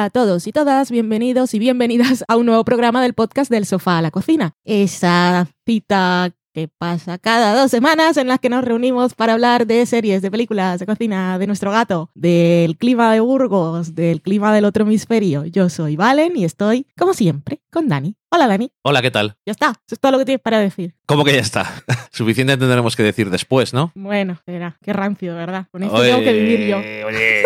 Hola a todos y todas, bienvenidos y bienvenidas a un nuevo programa del podcast del sofá a la cocina. Esa cita que pasa cada dos semanas en las que nos reunimos para hablar de series, de películas, de cocina, de nuestro gato, del clima de Burgos, del clima del otro hemisferio. Yo soy Valen y estoy, como siempre, con Dani. Hola Dani. Hola, ¿qué tal? Ya está, eso es todo lo que tienes para decir. ¿Cómo que ya está? Suficiente tendremos que decir después, ¿no? Bueno, espera, qué rancio, ¿verdad? Con esto tengo que vivir yo. Oye.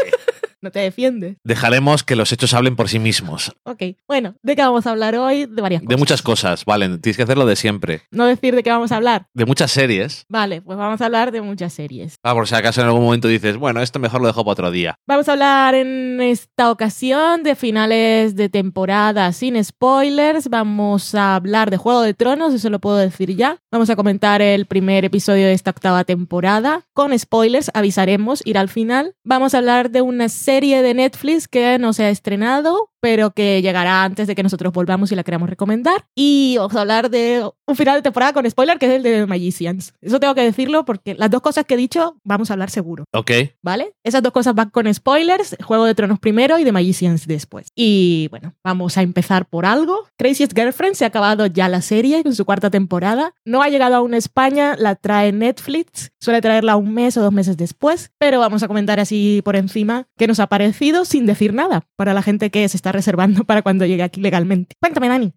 No te defiendes. Dejaremos que los hechos hablen por sí mismos. Ok, bueno, ¿de qué vamos a hablar hoy? De varias cosas. De muchas cosas, Valen. Tienes que hacerlo de siempre. No decir de qué vamos a hablar. De muchas series. Vale, pues vamos a hablar de muchas series. Ah, por si acaso en algún momento dices, bueno, esto mejor lo dejo para otro día. Vamos a hablar en esta ocasión de finales de temporada sin spoilers. Vamos a hablar de Juego de Tronos, eso lo puedo decir ya. Vamos a comentar el primer episodio de esta octava temporada. Con spoilers, avisaremos, ir al final. Vamos a hablar de una serie de Netflix que no se ha estrenado, pero que llegará antes de que nosotros volvamos y la queramos recomendar. Y vamos a hablar de un final de temporada con spoiler, que es el de Magicians. Eso tengo que decirlo porque las dos cosas que he dicho vamos a hablar seguro. Ok. ¿Vale? Esas dos cosas van con spoilers, Juego de Tronos primero y de Magicians después. Y bueno, vamos a empezar por algo. Craziest Girlfriend se ha acabado ya la serie con su cuarta temporada. No ha llegado aún a España, la trae Netflix. Suele traerla un mes o dos meses después, pero vamos a comentar así por encima qué nos ha parecido sin decir nada para la gente que se está reservando para cuando llegue aquí legalmente. Cuéntame, Dani.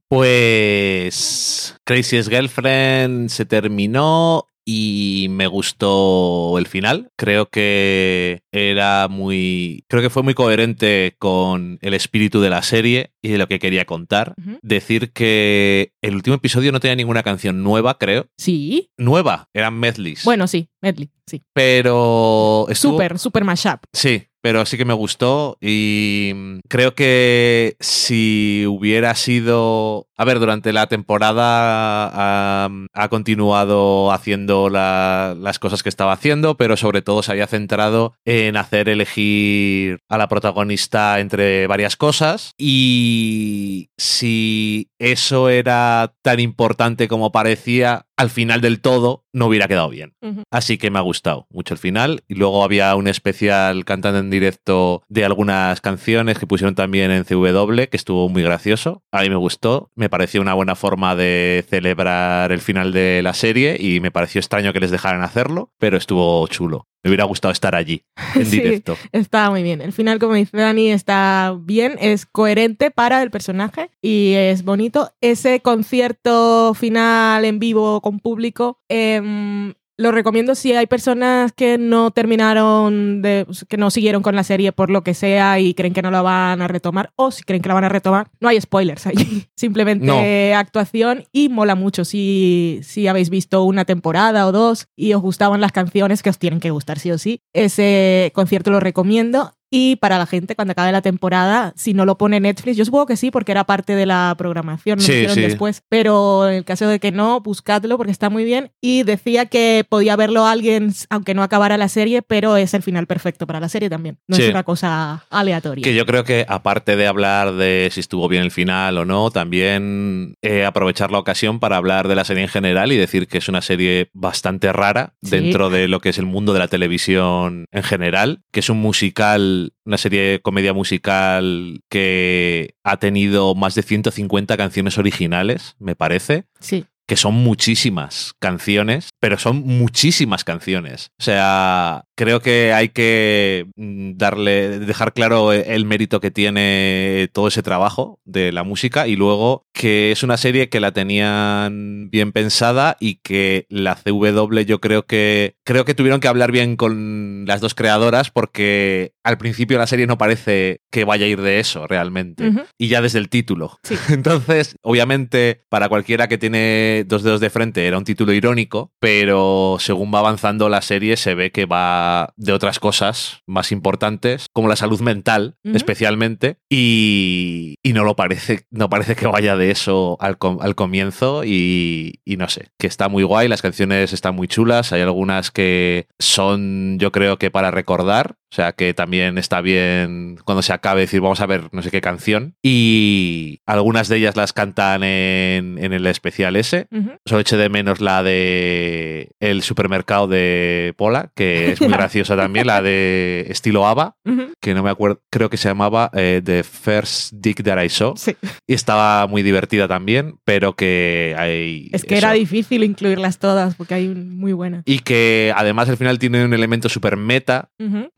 Pues Craziest Girlfriend se terminó y me gustó el final. Creo que era muy. Creo que fue muy coherente con el espíritu de la serie y de lo que quería contar. Decir que el último episodio no tenía ninguna canción nueva, creo. Sí. Nueva, eran medleys. Bueno, sí, medley, sí. pero. estuvo- Súper, súper mashup. Sí, pero sí que me gustó y mm, creo que si hubiera sido... A ver, durante la temporada ha continuado haciendo la- las cosas que estaba haciendo, pero sobre todo se había centrado en hacer elegir a la protagonista entre varias cosas y si eso era tan importante como parecía, al final del todo no hubiera quedado bien. Así que me ha gustado mucho el final. Y luego había un especial cantando en directo de algunas canciones que pusieron también en CW, que estuvo muy gracioso. A mí me gustó. Me pareció una buena forma de celebrar el final de la serie y me pareció extraño que les dejaran hacerlo, pero estuvo chulo. Me hubiera gustado estar allí, en Sí. directo. Está muy bien. El final, como dice Dani, está bien, es coherente para el personaje y es bonito. Ese concierto final en vivo con público, em, lo recomiendo si hay personas que no terminaron, de, que no siguieron con la serie por lo que sea y creen que no la van a retomar, o si creen que la van a retomar, no hay spoilers ahí. Simplemente No. actuación y mola mucho si, si habéis visto una temporada o dos y os gustaban las canciones que os tienen que gustar sí o sí. Ese concierto lo recomiendo. Y para la gente, cuando acabe la temporada, si no lo pone Netflix, yo supongo que sí, porque era parte de la programación, no Sí, lo hicieron sí. después. Pero en el caso de que no, buscadlo porque está muy bien. Y decía que podía verlo alguien, aunque no acabara la serie, pero es el final perfecto para la serie también. No Sí. es una cosa aleatoria. Que yo creo que aparte de hablar de si estuvo bien el final o no, también eh, aprovechar la ocasión para hablar de la serie en general y decir que es una serie bastante rara dentro de lo que es el mundo de la televisión en general, que es un musical, una serie de comedia musical que ha tenido más de 150 canciones originales, me parece Sí. Que son muchísimas canciones, pero son muchísimas canciones. O sea, creo que hay que mm, darle, dejar claro el mérito que tiene todo ese trabajo de la música y luego que es una serie que la tenían bien pensada y que la CW yo creo que creo que tuvieron que hablar bien con las dos creadoras porque al principio la serie no parece que vaya a ir de eso realmente y ya desde el título. Sí. Entonces, obviamente, para cualquiera que tiene dos dedos de frente era un título irónico, pero según va avanzando la serie se ve que va de otras cosas más importantes, como la salud mental, especialmente, y, y no lo parece, no parece que vaya de eso al, com- al comienzo y, y no sé, que está muy guay, las canciones están muy chulas, hay algunas que son, yo creo que para recordar, sea que también está bien cuando se acabe decir vamos a ver no sé qué canción. Y algunas de ellas las cantan en, en el especial ese. Solo eché de menos la de el supermercado de Pola, que es muy graciosa también, la de estilo ABBA, que no me acuerdo, creo que se llamaba eh, The First Dick That I Saw. Sí. Y estaba muy divertida también, pero que hay... Es que eso. era difícil incluirlas todas porque hay muy buenas. Y que además al final tiene un elemento super meta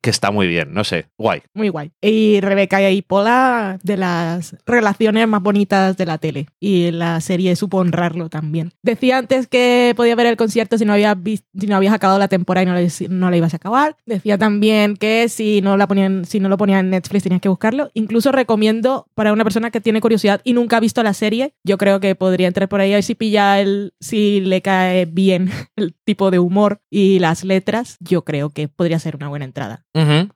que está muy bien, no sé, guay. Muy guay. Y Rebeca y Pola, de las relaciones más bonitas de la tele. Y la serie supo honrarlo también. Decía antes que podía ver el concierto si no, había vis- si no habías acabado la temporada y no la, no la ibas a acabar. Decía también que si no, la ponían, si no lo ponían en Netflix tenías que buscarlo. Incluso recomiendo para una persona que tiene curiosidad y nunca ha visto la serie, yo creo que podría entrar por ahí a ver si pilla el, si le cae bien el tipo de humor y las letras. Yo creo que podría ser una buena entrada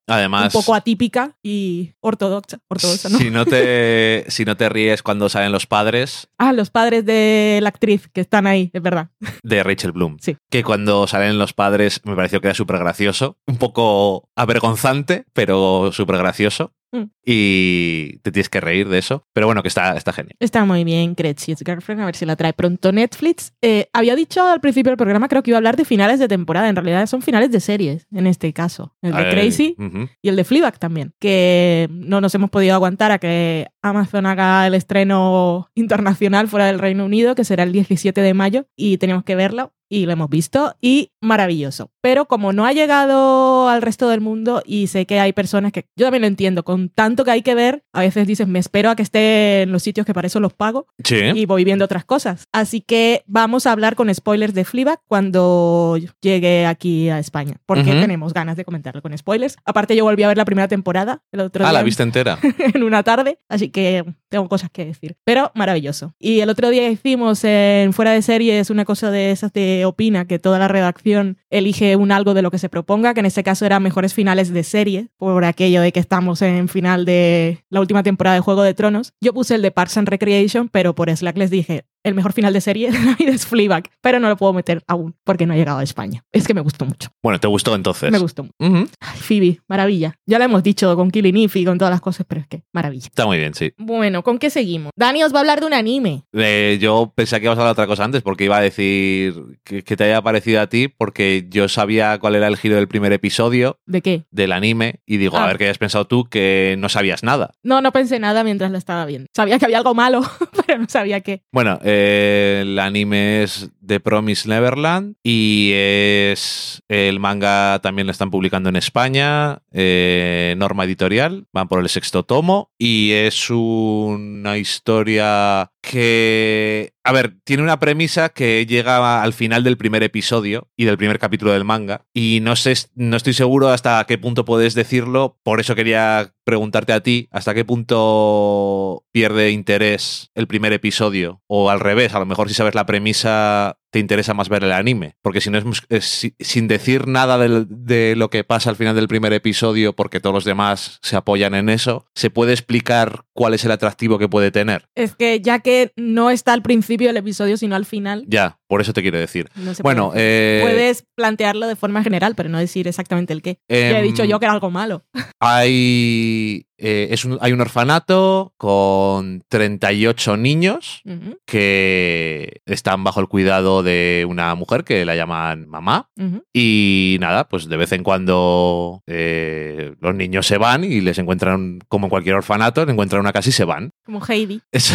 Además, un poco atípica y ortodoxa. Ortodoxa, ¿no? si, no te, si no te ríes cuando salen los padres Ah, los padres de la actriz que están ahí, es verdad. de Rachel Bloom, Sí. que cuando salen los padres me pareció que era súper gracioso, un poco avergonzante, pero súper gracioso. Mm. Y te tienes que reír de eso. Pero bueno, que está, está genial. Está muy bien, Cretchy's Girlfriend, a ver si la trae pronto Netflix. Eh, había dicho al principio del programa, creo que iba a hablar de finales de temporada. En realidad son finales de series, en este caso. El de Crazy y el de Fleabag también. Que no nos hemos podido aguantar a que Amazon haga el estreno internacional fuera del Reino Unido, que será el 17 de mayo, y tenemos que verlo. Y lo hemos visto y maravilloso. Pero como no ha llegado al resto del mundo y sé que hay personas que, yo también lo entiendo, con tanto que hay que ver, a veces dices, me espero a que esté en los sitios que para eso los pago Sí. y voy viendo otras cosas. Así que vamos a hablar con spoilers de Fleabag cuando llegue aquí a España, porque tenemos ganas de comentarlo con spoilers. Aparte yo volví a ver la primera temporada el otro Ah, día la viste entera. en una tarde, así que tengo cosas que decir. Pero maravilloso. Y el otro día hicimos en Fuera de Series una cosa de esas de Opina, que toda la redacción elige un algo de lo que se proponga, que en este caso era mejores finales de serie, por aquello de que estamos en final de la última temporada de Juego de Tronos. Yo puse el de Parks and Recreation, pero por Slack les dije, el mejor final de serie de la vida es Fleabag, pero no lo puedo meter aún porque no ha llegado a España. Es que me gustó mucho. Bueno, ¿te gustó entonces? Me gustó mucho. Ujú. Ay, Phoebe, maravilla. Ya lo hemos dicho con Killing Eve y con todas las cosas, pero es que maravilla. Está muy bien, sí. Bueno, ¿con qué seguimos? Dani os va a hablar de un anime. Eh, yo pensé que ibas a hablar de otra cosa antes porque iba a decir que, que te haya parecido a ti porque yo sabía cuál era el giro del primer episodio ¿De qué? del anime y digo, Ah. a ver qué habías pensado tú que no sabías nada. No, no pensé nada mientras lo estaba viendo. Sabía que había algo malo, pero no sabía qué. Bueno, eh, el anime es The Promise Neverland y es el manga también lo están publicando en España, eh, Norma Editorial, van por el sexto tomo y es una historia que, a ver, tiene una premisa que llega al final del primer episodio y del primer capítulo del manga y no sé, no estoy seguro hasta qué punto puedes decirlo, por eso quería preguntarte a ti, hasta qué punto pierde interés el primer episodio o al revés, a lo mejor si sabes la premisa te interesa más ver el anime, porque si no es, sin decir nada de lo que pasa al final del primer episodio, porque todos los demás se apoyan en eso, se puede explicar cuál es el atractivo que puede tener. Es que ya que no está al principio del episodio, sino al final, Ya, por eso te quiero decir. no se Bueno, puede. eh, Puedes plantearlo de forma general, pero no decir exactamente el qué. ya he dicho yo que era algo malo. hay, eh, es un, hay un orfanato con 38 niños Ujú, que están bajo el cuidado de una mujer que la llaman mamá. Y nada, pues de vez en cuando eh, los niños se van y les encuentran, como en cualquier orfanato, les encuentran una casa y se van. Como Heidi. Es-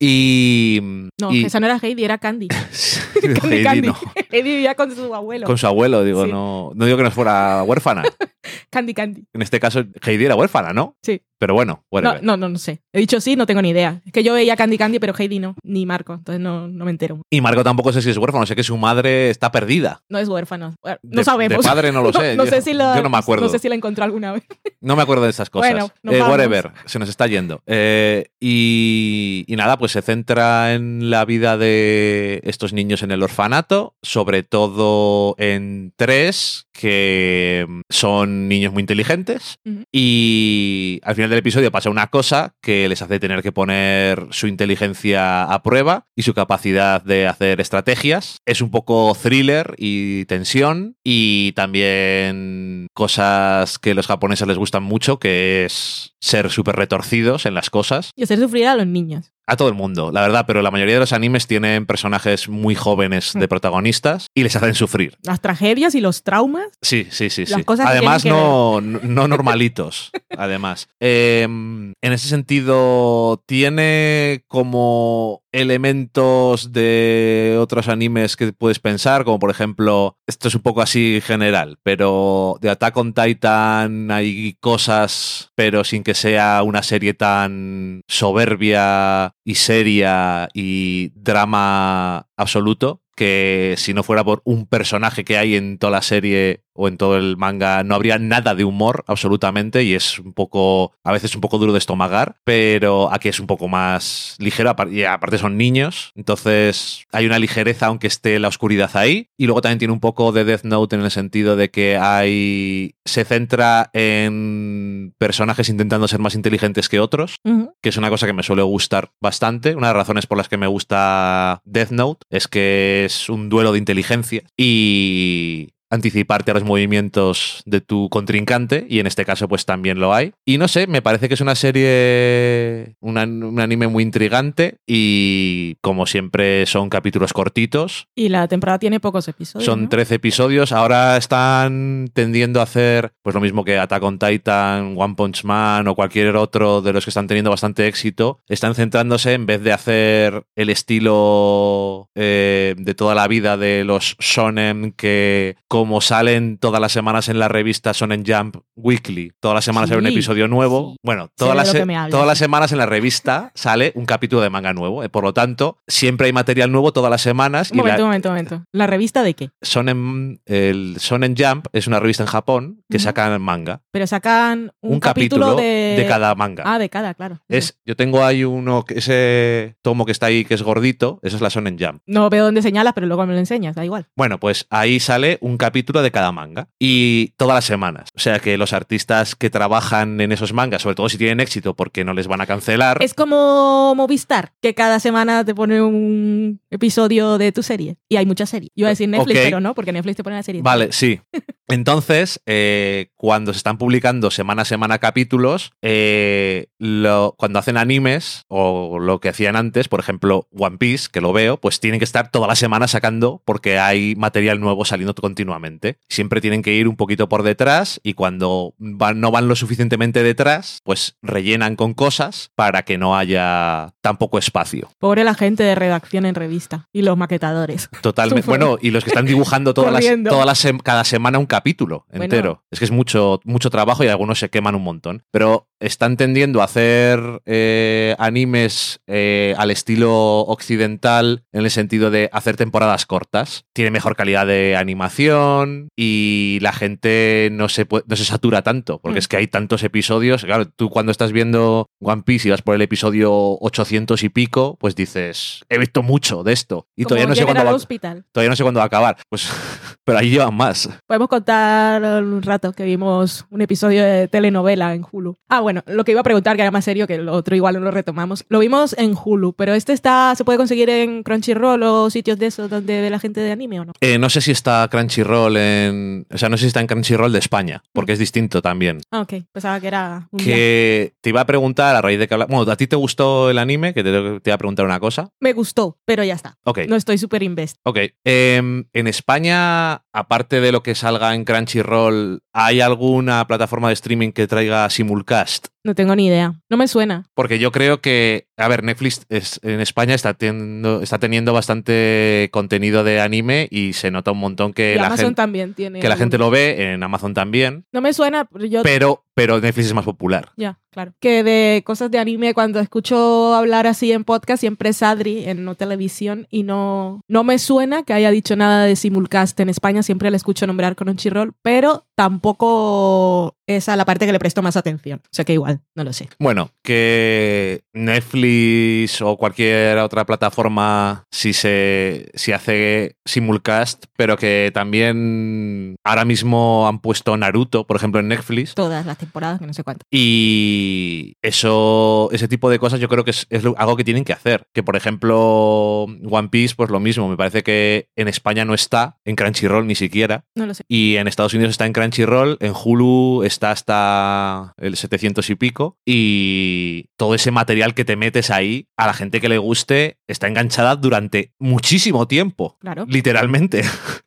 y. No, y- esa no era Heidi, era Candy. Candy, Heidi Candy. no. Heidi vivía con su abuelo. Con su abuelo, digo, Sí. no, no digo que no fuera huérfana. Candy, Candy. En este caso, Heidi era huérfana, ¿no? Sí. Pero bueno, No, no, no, no sé. He dicho sí, no tengo ni idea. Es que yo veía Candy Candy, pero Heidi no, ni Marco, entonces no, no me entero. Y Marco tampoco sé si es huérfano, sé que su madre está perdida. No es huérfano. Bueno, no De- sabemos. De padre no lo sé. No, yo, sé si lo, yo no me acuerdo. No sé si la encontró alguna vez. No me acuerdo de esas cosas. Bueno, nos Eh, whatever, se nos está yendo. Eh, y, y nada, pues se centra en la vida de estos niños en el orfanato, sobre todo en tres que son niños muy inteligentes y al final del episodio pasa una cosa que les hace tener que poner su inteligencia a prueba y su capacidad de hacer estrategias. Es un poco thriller y tensión y también cosas que a los japoneses les gustan mucho, que es ser súper retorcidos en las cosas. Y hacer sufrir a los niños. A todo el mundo, la verdad, pero la mayoría de los animes tienen personajes muy jóvenes de Mm. protagonistas y les hacen sufrir. Las tragedias y los traumas. Sí, sí, sí, Las sí. cosas que Además, no, no normalitos. además. Eh, en ese sentido, tiene como elementos de otros animes que puedes pensar, como por ejemplo, esto es un poco así general, pero de Attack on Titan hay cosas, pero sin que sea una serie tan soberbia y seria y drama absoluto que si no fuera por un personaje que hay en toda la serie o en todo el manga, no habría nada de humor absolutamente y es un poco, a veces un poco duro de estomagar, pero aquí es un poco más ligero y aparte son niños, entonces hay una ligereza aunque esté la oscuridad ahí y luego también tiene un poco de Death Note en el sentido de que hay se centra en personajes intentando ser más inteligentes que otros que es una cosa que me suele gustar bastante. Una de las razones por las que me gusta Death Note es que es un duelo de inteligencia y anticiparte a los movimientos de tu contrincante y en este caso pues también lo hay. Y no sé, me parece que es una serie, un, an- un anime muy intrigante y como siempre son capítulos cortitos. Y la temporada tiene pocos episodios. Son ¿no? 13 episodios. Ahora están tendiendo a hacer pues lo mismo que Attack on Titan, One Punch Man o cualquier otro de los que están teniendo bastante éxito. Están centrándose en vez de hacer el estilo eh, de toda la vida de los shonen que como salen todas las semanas en la revista Shonen Jump Weekly, todas las semanas hay un Sí, episodio nuevo. sí. Bueno, todas las, todas las semanas en la revista sale un capítulo de manga nuevo. eh, Por lo tanto, siempre hay material nuevo todas las semanas. Un y la- momento, un momento, un momento. ¿La revista de qué? Shonen, el Shonen Jump es una revista en Japón que Ujú. saca manga. Pero sacan un, Un, capítulo, capítulo, de... de... cada manga. Ah, de cada, claro. es, yo tengo ahí uno, ese tomo que está ahí que es gordito, eso es la Shonen Jump. No veo dónde señalas, pero luego me lo enseñas, da igual. Bueno, pues ahí sale un capítulo de cada manga. Y todas las semanas. O sea que los artistas que trabajan en esos mangas, sobre todo si tienen éxito porque no les van a cancelar, Es como Movistar, que cada semana te pone un episodio de tu serie. Y hay muchas series. Iba a decir Netflix, pero no, porque Netflix te pone la serie. Vale, sí. Entonces, eh, cuando se están publicando semana a semana capítulos, eh, lo- cuando hacen animes o lo que hacían antes, por ejemplo, One Piece, que lo veo, pues tienen que estar toda la semana sacando porque hay material nuevo saliendo continuamente. Siempre tienen que ir un poquito por detrás y cuando van- no van lo suficientemente detrás, pues rellenan con cosas para que no haya tan poco espacio. Pobre la gente de redacción en revista y los maquetadores. Totalmente. Bueno, y los que están dibujando todas las, todas las cada semana un capítulo Bueno. entero. Es que es mucho, mucho trabajo y algunos se queman un montón. Pero están tendiendo a hacer eh, animes eh, al estilo occidental en el sentido de hacer temporadas cortas. Tiene mejor calidad de animación y la gente no se, pue- no se satura tanto, porque Mm. es que hay tantos episodios. Claro, tú cuando estás viendo One Piece y vas por el episodio 800 y pico, pues dices, he visto mucho de esto y Como todavía no sé cuándo va, Hospital. todavía no sé cuándo va a acabar. Pues, pero ahí llevan más. Podemos contar un rato que vimos un episodio de telenovela en Hulu. Ah, bueno, lo que iba a preguntar, que era más serio, que lo otro igual no lo retomamos. Lo vimos en Hulu, pero este está, se puede conseguir en Crunchyroll o sitios de esos donde ve la gente de anime o no. Eh, no sé si está Crunchyroll en. O sea, no sé si está en Crunchyroll de España, porque es distinto también. Ah, ok, pensaba que era un. Que te iba a preguntar a raíz de que habla- Bueno, ¿a ti te gustó el anime? Que te, te iba a preguntar una cosa. Me gustó, pero ya está. Ok. No estoy súper invest. Ok. Em, en España, aparte de lo que salga en Crunchyroll, ¿hay alguna plataforma de streaming que traiga simulcast? No tengo ni idea. No me suena. Porque yo creo que, a ver, Netflix es- en España está teniendo, está teniendo bastante contenido de anime y se nota un montón que, Y la, Amazon gente, también tiene. que la gente lo ve, en Amazon también, No me suena, pero yo. pero, pero Netflix es más popular. Ya, claro. Que de cosas de anime, cuando escucho hablar así en podcast, siempre es Adri en no televisión y no, no me suena que haya dicho nada de simulcast en España. Siempre le escucho nombrar Crunchyroll, pero tampoco es a la parte que le presto más atención. O sea que igual, no lo sé. Bueno, que Netflix o cualquier otra plataforma si se si hace simulcast, pero que también ahora mismo han puesto Naruto, por ejemplo, en Netflix. Todas las temporadas, que no sé cuánto. Y eso, ese tipo de cosas yo creo que es, es algo que tienen que hacer. Que por ejemplo, One Piece, pues lo mismo. Me parece que en España no está, en Crunchyroll ni siquiera. No lo sé. Y en Estados Unidos está en Crunchyroll, en Hulu está hasta el 700 y pico. Y todo ese material que te metes ahí, a la gente que le guste, está enganchada durante muchísimo tiempo. Claro. Literalmente.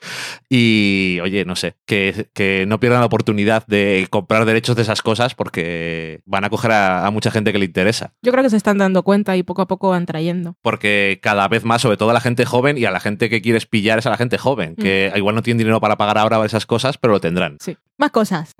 y oye, no sé, que, que no pierdan la oportunidad de comprar derechos de esas cosas porque van a coger a, a mucha gente que le interesa. Yo creo que se están dando cuenta y poco a poco van trayendo. Porque cada vez más, sobre todo a la gente joven y a la gente que quieres pillar es a la gente joven, que igual no tienen dinero para pagar ahora esas cosas, pero lo tendrán. Sí. Más cosas.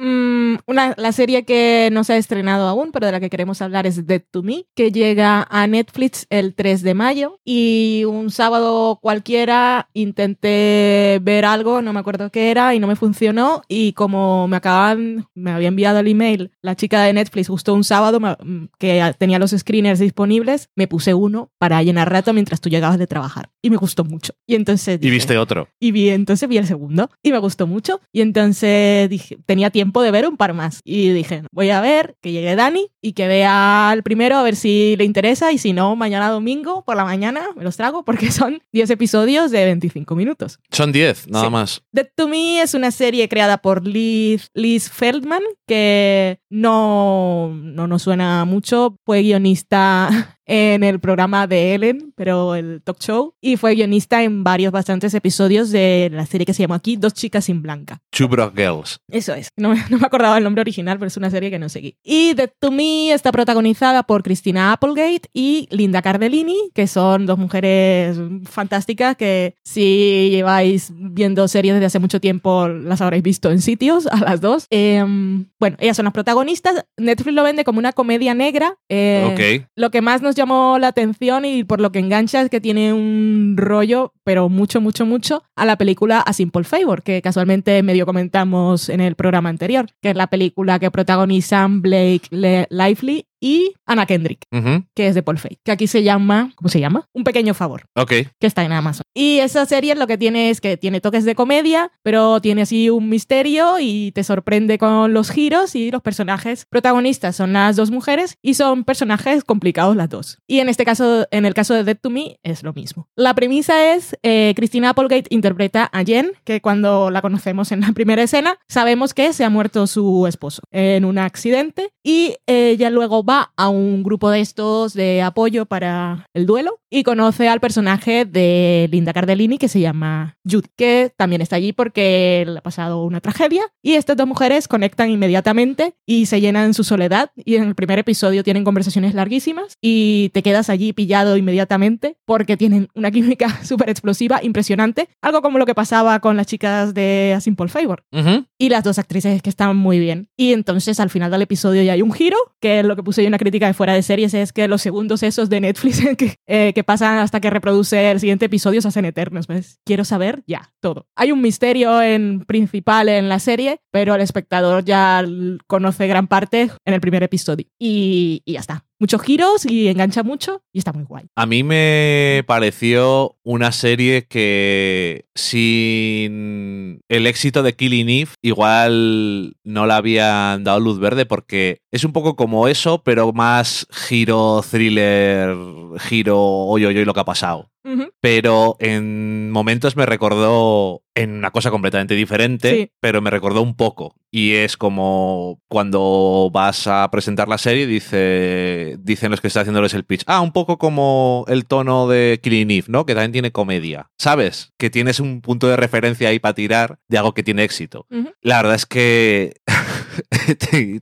Una, la serie que no se ha estrenado aún, pero de la que queremos hablar es Dead to Me, que llega a Netflix el 3 de mayo. Y un sábado cualquiera intenté ver algo, no me acuerdo qué era, y no me funcionó. Y como me acaban, me había enviado el email la chica de Netflix justo un sábado mm, que tenía los screeners disponibles, me puse uno para llenar rato mientras tú llegabas de trabajar. Y me gustó mucho. Y entonces Y dije, viste otro. y vi, entonces vi el segundo y me gustó mucho. Y entonces dije, tenía tiempo de ver un par más. Y dije, voy a ver que llegue Dani y que vea el primero a ver si le interesa. Y si no, mañana domingo por la mañana me los trago porque son 10 episodios de 25 minutos. Son 10, nada Sí. más. Dead to Me es una serie creada por Liz, Liz Feldman, que no, no nos suena mucho. Fue guionista en el programa de Ellen, pero el talk show, y fue guionista en varios bastantes episodios de la serie que se llamó aquí Dos chicas sin blanca. Two Broke Girls. Eso es. No, me- no me acordaba el nombre original, pero es una serie que no seguí. Y Dead to Me está protagonizada por Christina Applegate y Linda Cardellini, que son dos mujeres fantásticas que si lleváis viendo series desde hace mucho tiempo las habréis visto en sitios, a las dos. Em, bueno, ellas son las protagonistas. Netflix lo vende como una comedia negra. Eh, ok. lo que más nos llamó la atención y por lo que engancha es que tiene un rollo, pero mucho, mucho, mucho, a la película A Simple Favor, que casualmente medio comentamos en el programa anterior, que es la película que protagonizan Blake Lively y Anna Kendrick, Ujú. que es de Paul Feig, que aquí se llama, ¿cómo se llama? Un pequeño favor Ok. que está en Amazon. Y esa serie lo que tiene es que tiene toques de comedia, pero tiene así un misterio y te sorprende con los giros y los personajes protagonistas son las dos mujeres y son personajes complicados las dos. Y en este caso, en el caso de Dead to Me, es lo mismo. La premisa es, eh, Christina Applegate interpreta a Jen, que cuando la conocemos en la primera escena, sabemos que se ha muerto su esposo en un accidente y ella luego va a un grupo de estos de apoyo para el duelo y conoce al personaje de Linda Cardellini que se llama Judy, que también está allí porque le ha pasado una tragedia y estas dos mujeres conectan inmediatamente y se llenan su soledad y en el primer episodio tienen conversaciones larguísimas y te quedas allí pillado inmediatamente porque tienen una química súper explosiva, impresionante, algo como lo que pasaba con las chicas de A Simple Favor Ujú. y las dos actrices que están muy bien. Y entonces al final del episodio ya hay un giro, que es lo que puse en una crítica de fuera de series, es que los segundos esos de Netflix que, eh, que pasan hasta que reproduce el siguiente episodio se hacen eternos. Pues quiero saber ya todo. Hay un misterio en principal en la serie, pero el espectador ya conoce gran parte en el primer episodio. Y ya está. Muchos giros y engancha mucho y está muy guay. A mí me pareció una serie que sin el éxito de Killing Eve igual no le habían dado luz verde porque es un poco como eso, pero más giro thriller, giro oye oye lo que ha pasado. Pero en momentos me recordó en una cosa completamente diferente, Sí. pero me recordó un poco. Y es como cuando vas a presentar la serie, dice, dicen los que están haciéndoles el pitch. Ah, un poco como el tono de Killing Eve, ¿no? Que también tiene comedia. ¿Sabes? Que tienes un punto de referencia ahí para tirar de algo que tiene éxito. La verdad es que te-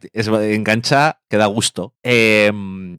engancha que da gusto. Eh,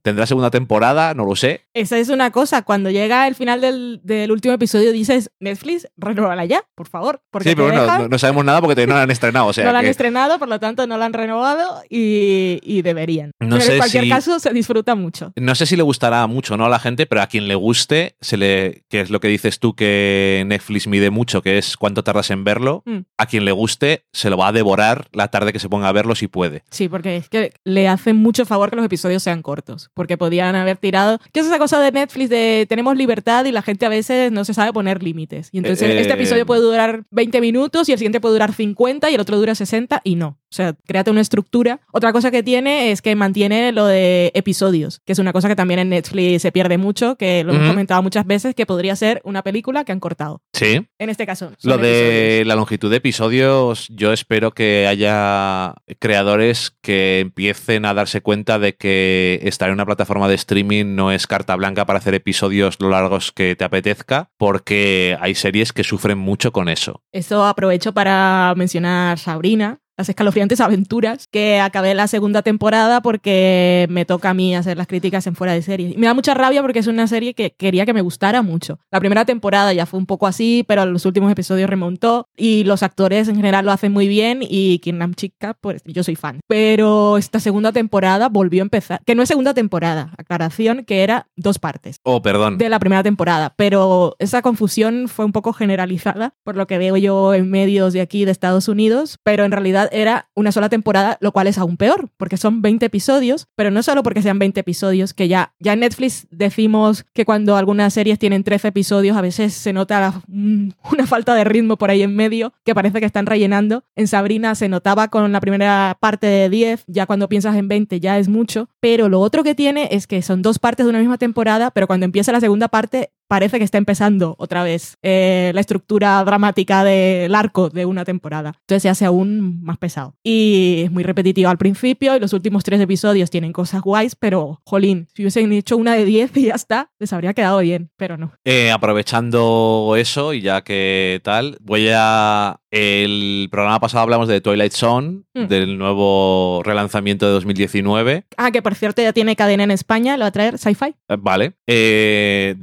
¿Tendrá segunda temporada? No lo sé. Esa es una cosa. Cuando llega el final del, del último episodio, dices, Netflix, renuévala ya, por favor. Porque Sí, pero bueno, no, no sabemos nada porque no la han estrenado. O sea, no la han que- estrenado, por lo tanto no la han renovado y, y deberían. No pero sé en cualquier si- caso se disfruta mucho. No sé si le gustará mucho no a la gente, pero a quien le guste, se le, que es lo que dices tú que Netflix mide mucho, que es cuánto tardas en verlo, Mm. a quien le guste se lo va a devorar la tarde que se ponga a verlo si puede. Sí, porque es que le hace mucho favor que los episodios sean cortos, porque podían haber tirado... ¿Qué es esa cosa de Netflix de tenemos libertad y la gente a veces no se sabe poner límites? Y entonces Eh, este episodio puede durar 20 minutos y el siguiente puede durar 50 y el otro dura 60 y no. O sea, créate una estructura. Otra cosa que tiene es que mantiene lo de episodios, que es una cosa que también en Netflix se pierde mucho, que lo hemos Ujú. comentado muchas veces, que podría ser una película que han cortado. Sí. En este caso. Lo de episodios. la longitud de episodios, yo espero que haya creadores que empiecen a darse cuenta de que estar en una plataforma de streaming no es carta blanca para hacer episodios lo largos que te apetezca, porque hay series que sufren mucho con eso. Eso aprovecho para mencionar Sabrina, las escalofriantes aventuras, que acabé la segunda temporada porque me toca a mí hacer las críticas en fuera de serie. Y me da mucha rabia porque es una serie que quería que me gustara mucho. La primera temporada ya fue un poco así, pero los últimos episodios remontó y los actores en general lo hacen muy bien y Kim Chica, pues yo soy fan. Pero esta segunda temporada volvió a empezar, que no es segunda temporada, aclaración, que era dos partes Oh, perdón. de la primera temporada, pero esa confusión fue un poco generalizada por lo que veo yo en medios de aquí de Estados Unidos, pero en realidad era una sola temporada, lo cual es aún peor, porque son 20 episodios, pero no solo porque sean 20 episodios, que ya, ya en Netflix decimos que cuando algunas series tienen 13 episodios a veces se nota una falta de ritmo por ahí en medio, que parece que están rellenando. En Sabrina se notaba con la primera parte de 10, ya cuando piensas en 20 ya es mucho, pero lo otro que tiene es que son dos partes de una misma temporada, pero cuando empieza la segunda parte parece que está empezando otra vez eh, la estructura dramática del arco de una temporada. Entonces se hace aún más pesado. Y es muy repetitivo al principio y los últimos tres episodios tienen cosas guays, pero jolín, si hubiesen hecho una de 10 y ya está, les habría quedado bien, pero no. Eh, aprovechando eso y ya que tal, voy a... El programa pasado hablamos de Twilight Zone, Mm. del nuevo relanzamiento de 2019. Ah, que por cierto ya tiene cadena en España, lo va a traer Sci-Fi. Eh, Vale. Eh,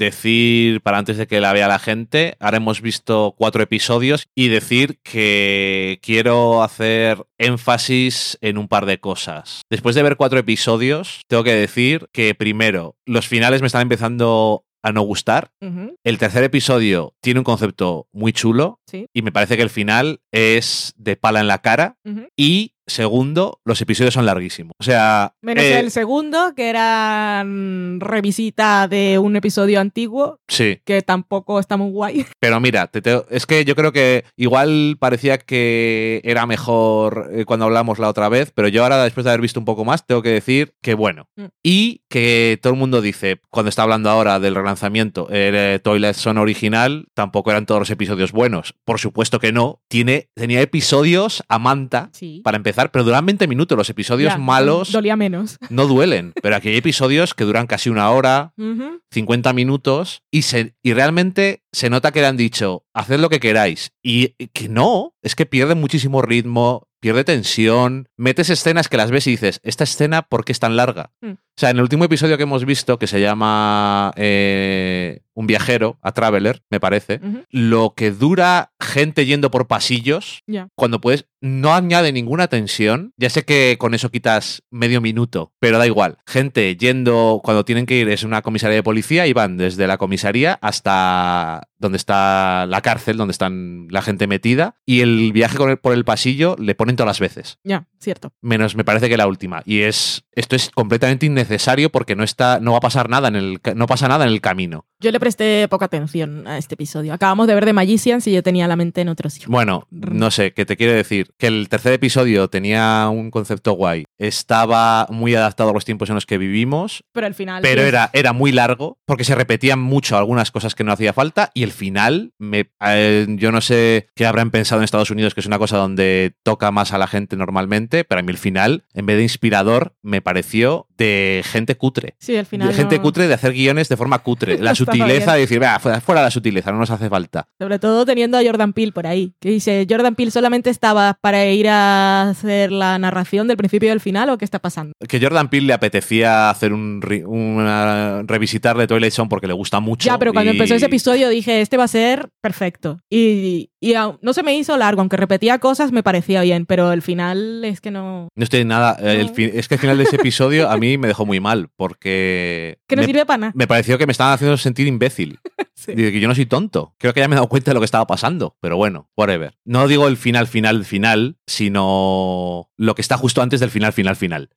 decir, para antes de que la vea la gente, ahora hemos visto cuatro episodios y decir que quiero hacer énfasis en un par de cosas. Después de ver cuatro episodios, tengo que decir que primero, los finales me están empezando a no gustar. El tercer episodio tiene un concepto muy chulo sí. y me parece que el final es de pala en la cara. Y segundo, los episodios son larguísimos. O sea, Menos eh, el segundo, que era mm, revisita de un episodio antiguo, sí. que tampoco está muy guay. Pero mira, te- te- es que yo creo que igual parecía que era mejor eh, cuando hablamos la otra vez, pero yo ahora, después de haber visto un poco más, tengo que decir que bueno. Mm. Y que todo el mundo dice, cuando está hablando ahora del relanzamiento, el eh, Toilet Son original, tampoco eran todos los episodios buenos. Por supuesto que no. Tiene, tenía episodios a manta. Sí. Para empezar, pero duran 20 minutos. Los episodios Ya, malos Dolía menos. no duelen, pero aquí hay episodios que duran casi una hora, Ujú. 50 minutos y, se, y realmente se nota que le han dicho, haced lo que queráis. Y que no, es que pierde muchísimo ritmo, pierde tensión, metes escenas que las ves y dices, ¿esta escena por qué es tan larga? Mm. O sea, en el último episodio que hemos visto, que se llama eh, Un viajero, a Traveler, me parece, lo que dura gente yendo por pasillos, cuando puedes, no añade ninguna tensión. Ya sé que con eso quitas medio minuto, pero da igual. Gente yendo, cuando tienen que ir, es una comisaría de policía y van desde la comisaría hasta that donde está la cárcel, donde están la gente metida, y el viaje con el- por el pasillo le ponen todas las veces. Ya, cierto. Menos me parece que la última. Y es. Esto es completamente innecesario porque no está. no va a pasar nada en el. no pasa nada en el camino. Yo le presté poca atención a este episodio. Acabamos de ver de Magicians y yo tenía la mente en otro sitio. Bueno, no sé, ¿qué te quiero decir? Que el tercer episodio tenía un concepto guay. Estaba muy adaptado a los tiempos en los que vivimos, Pero al final. pero sí, era, era muy largo porque se repetían mucho algunas cosas que no hacía falta y el final, me, eh, yo no sé qué habrán pensado en Estados Unidos, que es una cosa donde toca más a la gente normalmente, pero a mí el final, en vez de inspirador, me pareció de gente cutre. Sí, al final. De gente no- cutre de hacer guiones de forma cutre. La sutileza de decir, "Vea, fuera, fuera la sutileza, no nos hace falta. Sobre todo teniendo a Jordan Peele por ahí. Que dice, ¿Jordan Peele solamente estaba para ir a hacer la narración del principio y del final o qué está pasando? Que Jordan Peele le apetecía hacer un, una- revisitar de Twilight Zone porque le gusta mucho. Ya, pero cuando y- empezó ese episodio dije, este va a ser perfecto. Y, y no se me hizo largo, aunque repetía cosas, me parecía bien, pero el final es que no... No estoy nada. el No. fin- es que el final de ese episodio a mí me dejó muy mal porque. Que no me, sirve para nada. me pareció que me estaban haciendo sentir imbécil. Sí. Digo, que yo no soy tonto. Creo que ya me he dado cuenta de lo que estaba pasando. Pero bueno, whatever. No digo el final, final, final, sino lo que está justo antes del final, final, final.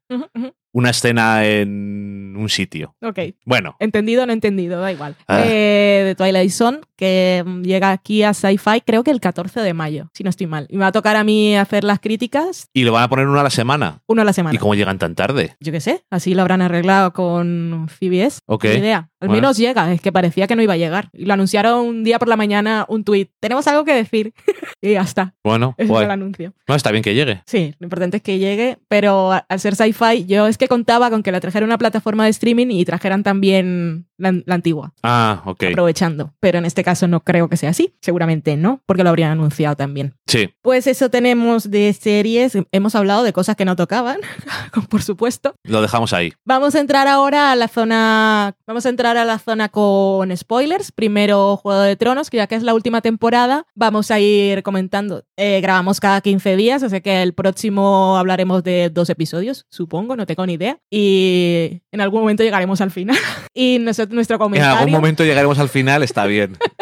Una escena en un sitio. Ok. Bueno, Entendido o no entendido, da igual. Ah. Eh, de Twilight Zone, que mm, llega aquí a Sci-Fi creo que el 14 de mayo, si no estoy mal. Y me va a tocar a mí hacer las críticas y lo van a poner uno a la semana. uno a la semana. ¿Y cómo llegan tan tarde? Yo qué sé, así lo habrán arreglado con CBS. Ok. Ni idea. Al Bueno. menos llega, es que parecía que no iba a llegar. Y lo anunciaron un día por la mañana, un tuit. Tenemos algo que decir. y ya está. Bueno, Ese fue el anuncio. No, está bien que llegue. Sí, lo importante es que llegue, pero al ser sci-fi, yo es que contaba con que la trajera una plataforma de streaming y trajeran también la, la antigua, Ah, ok. aprovechando. Pero en este caso no creo que sea así. Seguramente no, porque lo habrían anunciado también. Sí. Pues eso tenemos de series. Hemos hablado de cosas que no tocaban, por supuesto. Lo dejamos ahí. Vamos a entrar ahora a la zona. Vamos a entrar a la zona con spoilers. Primero Juego de Tronos, que ya que es la última temporada, vamos a ir comentando. Eh, grabamos cada 15 días, así que el próximo hablaremos de dos episodios, supongo, no tengo ni idea. Y en algún momento llegaremos al final. y nosotros, nuestro En comentario. algún momento llegaremos al final, está bien.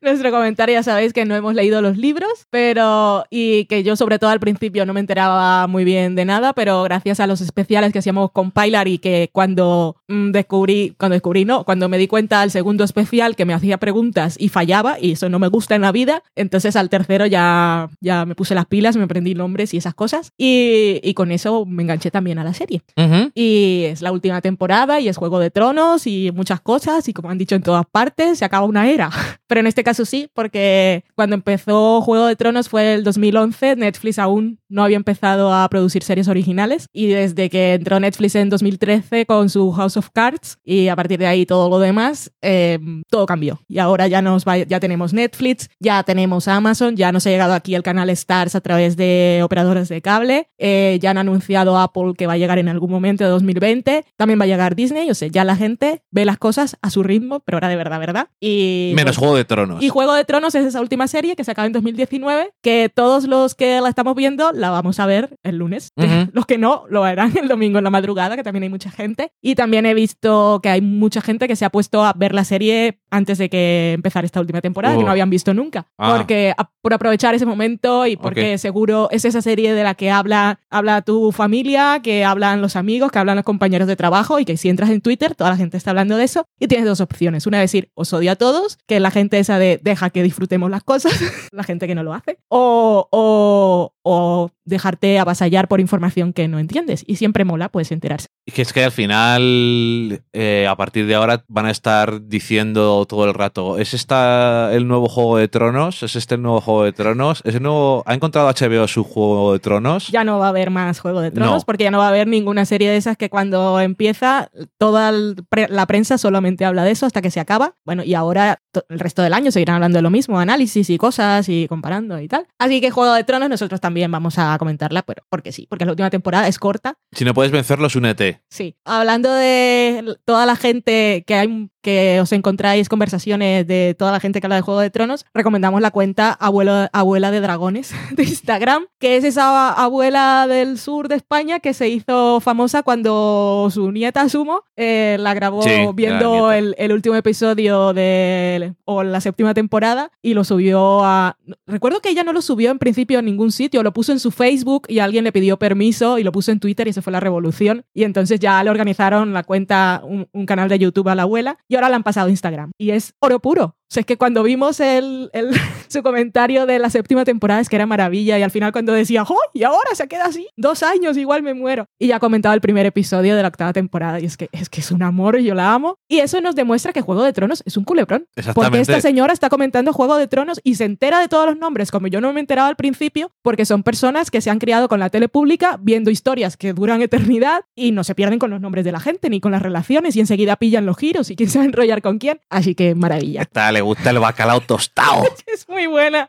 Nuestro comentario, ya sabéis que no hemos leído los libros, pero. y que yo, sobre todo al principio, no me enteraba muy bien de nada, pero gracias a los especiales que hacíamos con Pilar y que cuando mm, descubrí, cuando descubrí, no, cuando me di cuenta al segundo especial que me hacía preguntas y fallaba, y eso no me gusta en la vida, entonces al tercero ya, ya me puse las pilas, me aprendí nombres y esas cosas, y, y con eso me enganché también a la serie. Ujú. Y es la última temporada y es Juego de Tronos y muchas cosas y como han dicho en todas partes, se acaba una era. Pero en este caso sí, porque cuando empezó Juego de Tronos fue el 2011, Netflix aún no había empezado a producir series originales y desde que entró Netflix en 2013 con su House of Cards y a partir de ahí todo lo demás, eh, todo cambió. Y ahora ya, nos va- ya tenemos Netflix, ya tenemos Amazon, ya nos ha llegado aquí el canal Stars a través de operadores de cable, eh, ya han anunciado Apple que va a llegar en algún momento de 2020, también va a llegar Disney, o sea, ya la gente ve las cosas a su ritmo, pero ahora de verdad, ¿verdad? Y Menos pues, Juego de Tronos. y Juego de Tronos es esa última serie que se acaba en 2019, que todos los que la estamos viendo la vamos a ver el lunes. Los que no, lo harán el domingo en la madrugada, que también hay mucha gente. Y también he visto que hay mucha gente que se ha puesto a ver la serie antes de que empezara esta última temporada, que Oh. no habían visto nunca. Ah. Porque a- por aprovechar ese momento y porque seguro es esa serie de la que habla, habla tu familia, que hablan los amigos, que hablan los compañeros de trabajo y que si entras en Twitter, toda la gente está hablando de eso. Y tienes dos opciones. Una es decir, os odio a todos, que es la gente esa de deja que disfrutemos las cosas, la gente que no lo hace. O, o, o dejarte avasallar por información que no entiendes. Y siempre mola, puedes enterarse. Y que es que al final, eh, a partir de ahora, van a estar diciendo todo el rato: ¿es esta el nuevo Juego de Tronos? ¿Es este el nuevo Juego de Tronos? ¿Es el nuevo... ¿Ha encontrado HBO su Juego de Tronos? Ya no va a haber más Juego de Tronos No. porque ya no va a haber ninguna serie de esas que cuando empieza toda pre- la prensa solamente habla de eso hasta que se acaba. Bueno, y ahora el resto del año seguirán hablando de lo mismo, análisis y cosas y comparando y tal. Así que Juego de Tronos nosotros también vamos a comentarla, pero porque sí, porque la última temporada es corta. Si no puedes vencerlos, únete. Sí. Hablando de toda la gente que hay que os encontráis conversaciones de toda la gente que habla de Juego de Tronos, recomendamos la cuenta Abuelo, Abuela de Dragones de Instagram, que es esa abuela del sur de España que se hizo famosa cuando su nieta Sumo eh, la grabó Sí, la viendo nieta. el, el último episodio de o la séptima temporada y lo subió a recuerdo que ella no lo subió en principio a ningún sitio lo puso en su Facebook y alguien le pidió permiso y lo puso en Twitter y eso fue la revolución y entonces ya le organizaron la cuenta un, un canal de YouTube a la abuela y ahora la han pasado Instagram. Y es oro puro sea, es que cuando vimos el, el- su comentario de la séptima temporada es que era maravilla y al final cuando decía, ¡oh! Y ahora se queda así, dos años, igual me muero. Y ya ha comentado el primer episodio de la octava temporada y es que es, que es un amor y yo la amo. Y eso nos demuestra que Juego de Tronos es un culebrón. Porque Exactamente. esta señora está comentando Juego de Tronos y se entera de todos los nombres, como yo no me enteraba al principio, porque son personas que se han criado con la tele pública viendo historias que duran eternidad y no se pierden con los nombres de la gente ni con las relaciones y enseguida pillan los giros y quién se va a enrollar con quién. Así que maravilla. Esta le gusta el bacalao tostado. Es muy buena.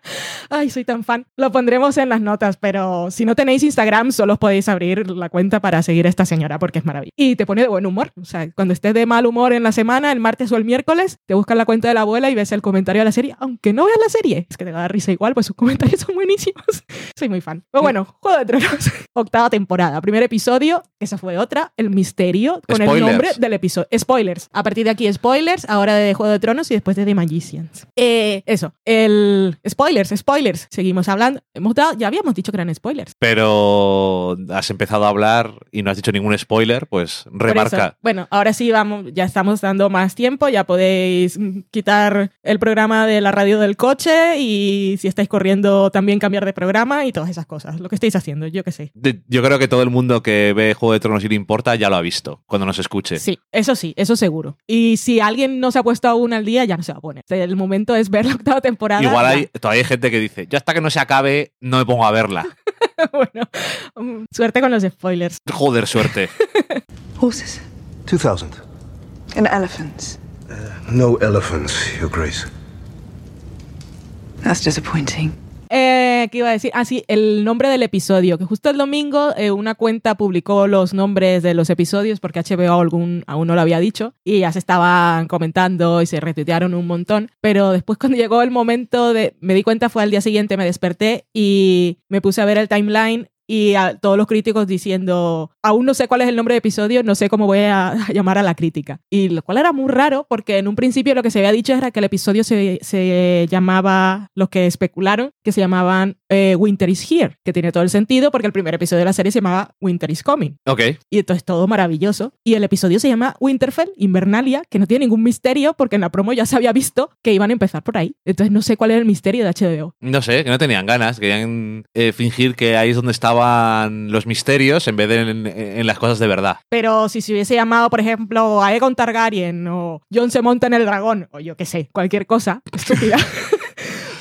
Ay, soy tan fan. Lo pondremos en las notas, pero si no tenéis Instagram, solo os podéis abrir la cuenta para seguir a esta señora porque es maravilla. Y te pone de buen humor. O sea, cuando estés de mal humor en la semana, el martes o el miércoles, te buscas la cuenta de la abuela y ves el comentario de la serie, aunque no veas la serie. Es que te va a dar risa igual, pues sus comentarios son buenísimos. soy muy fan. Pero bueno, Juego de Tronos, octava temporada, primer episodio, esa fue otra, el misterio con el Spoilers. nombre del episodio. Spoilers. A partir de aquí, spoilers, ahora de Juego de Tronos y después de The Eh, eso, el spoilers, spoilers. Seguimos hablando. Hemos dado, ya habíamos dicho que eran spoilers. Pero has empezado a hablar y no has dicho ningún spoiler, pues remarca. bueno, ahora sí vamos, ya estamos dando más tiempo, ya podéis quitar el programa de la radio del coche y si estáis corriendo también cambiar de programa y todas esas cosas. Lo que estáis haciendo, yo qué sé. Yo creo que todo el mundo que ve Juego de Tronos y le importa ya lo ha visto cuando nos escuche. Sí, eso sí, eso seguro. Y si alguien no se ha puesto aún al día, ya no se va a poner. El momento es ver la octava temporada. Igual hay, todavía hay gente que dice, yo hasta que no se acabe no me pongo a verla. bueno, mm, suerte con los spoilers. Joder, suerte. Horses 2,000. and elephants. No elephants, Your Grace. That's disappointing. Eh, ¿Qué iba a decir? Ah, sí, el nombre del episodio, que justo el domingo eh, una cuenta publicó los nombres de los episodios porque HBO algún, aún no lo había dicho y ya se estaban comentando y se retuitearon un montón, pero después cuando llegó el momento de, me di cuenta fue al día siguiente, me desperté y me puse a ver el timeline y a todos los críticos diciendo, aún no sé cuál es el nombre de episodio, no sé cómo voy a, llamar a la crítica. Y lo cual era muy raro porque en un principio lo que se había dicho era que el episodio se, se llamaba, los que especularon, que se llamaban eh, Winter is Here, que tiene todo el sentido porque el primer episodio de la serie se llamaba Winter is Coming. Ok. Y entonces todo maravilloso. Y el episodio se llama Winterfell, Invernalia, que no tiene ningún misterio porque en la promo ya se había visto que iban a empezar por ahí. Entonces no sé cuál era el misterio de HBO. No sé, que no tenían ganas. Querían eh, fingir que ahí es donde estaban los misterios en vez de en, en las cosas de verdad. Pero si se hubiese llamado, por ejemplo, Aegon Targaryen o Jon se monta en el dragón o yo qué sé, cualquier cosa estúpida.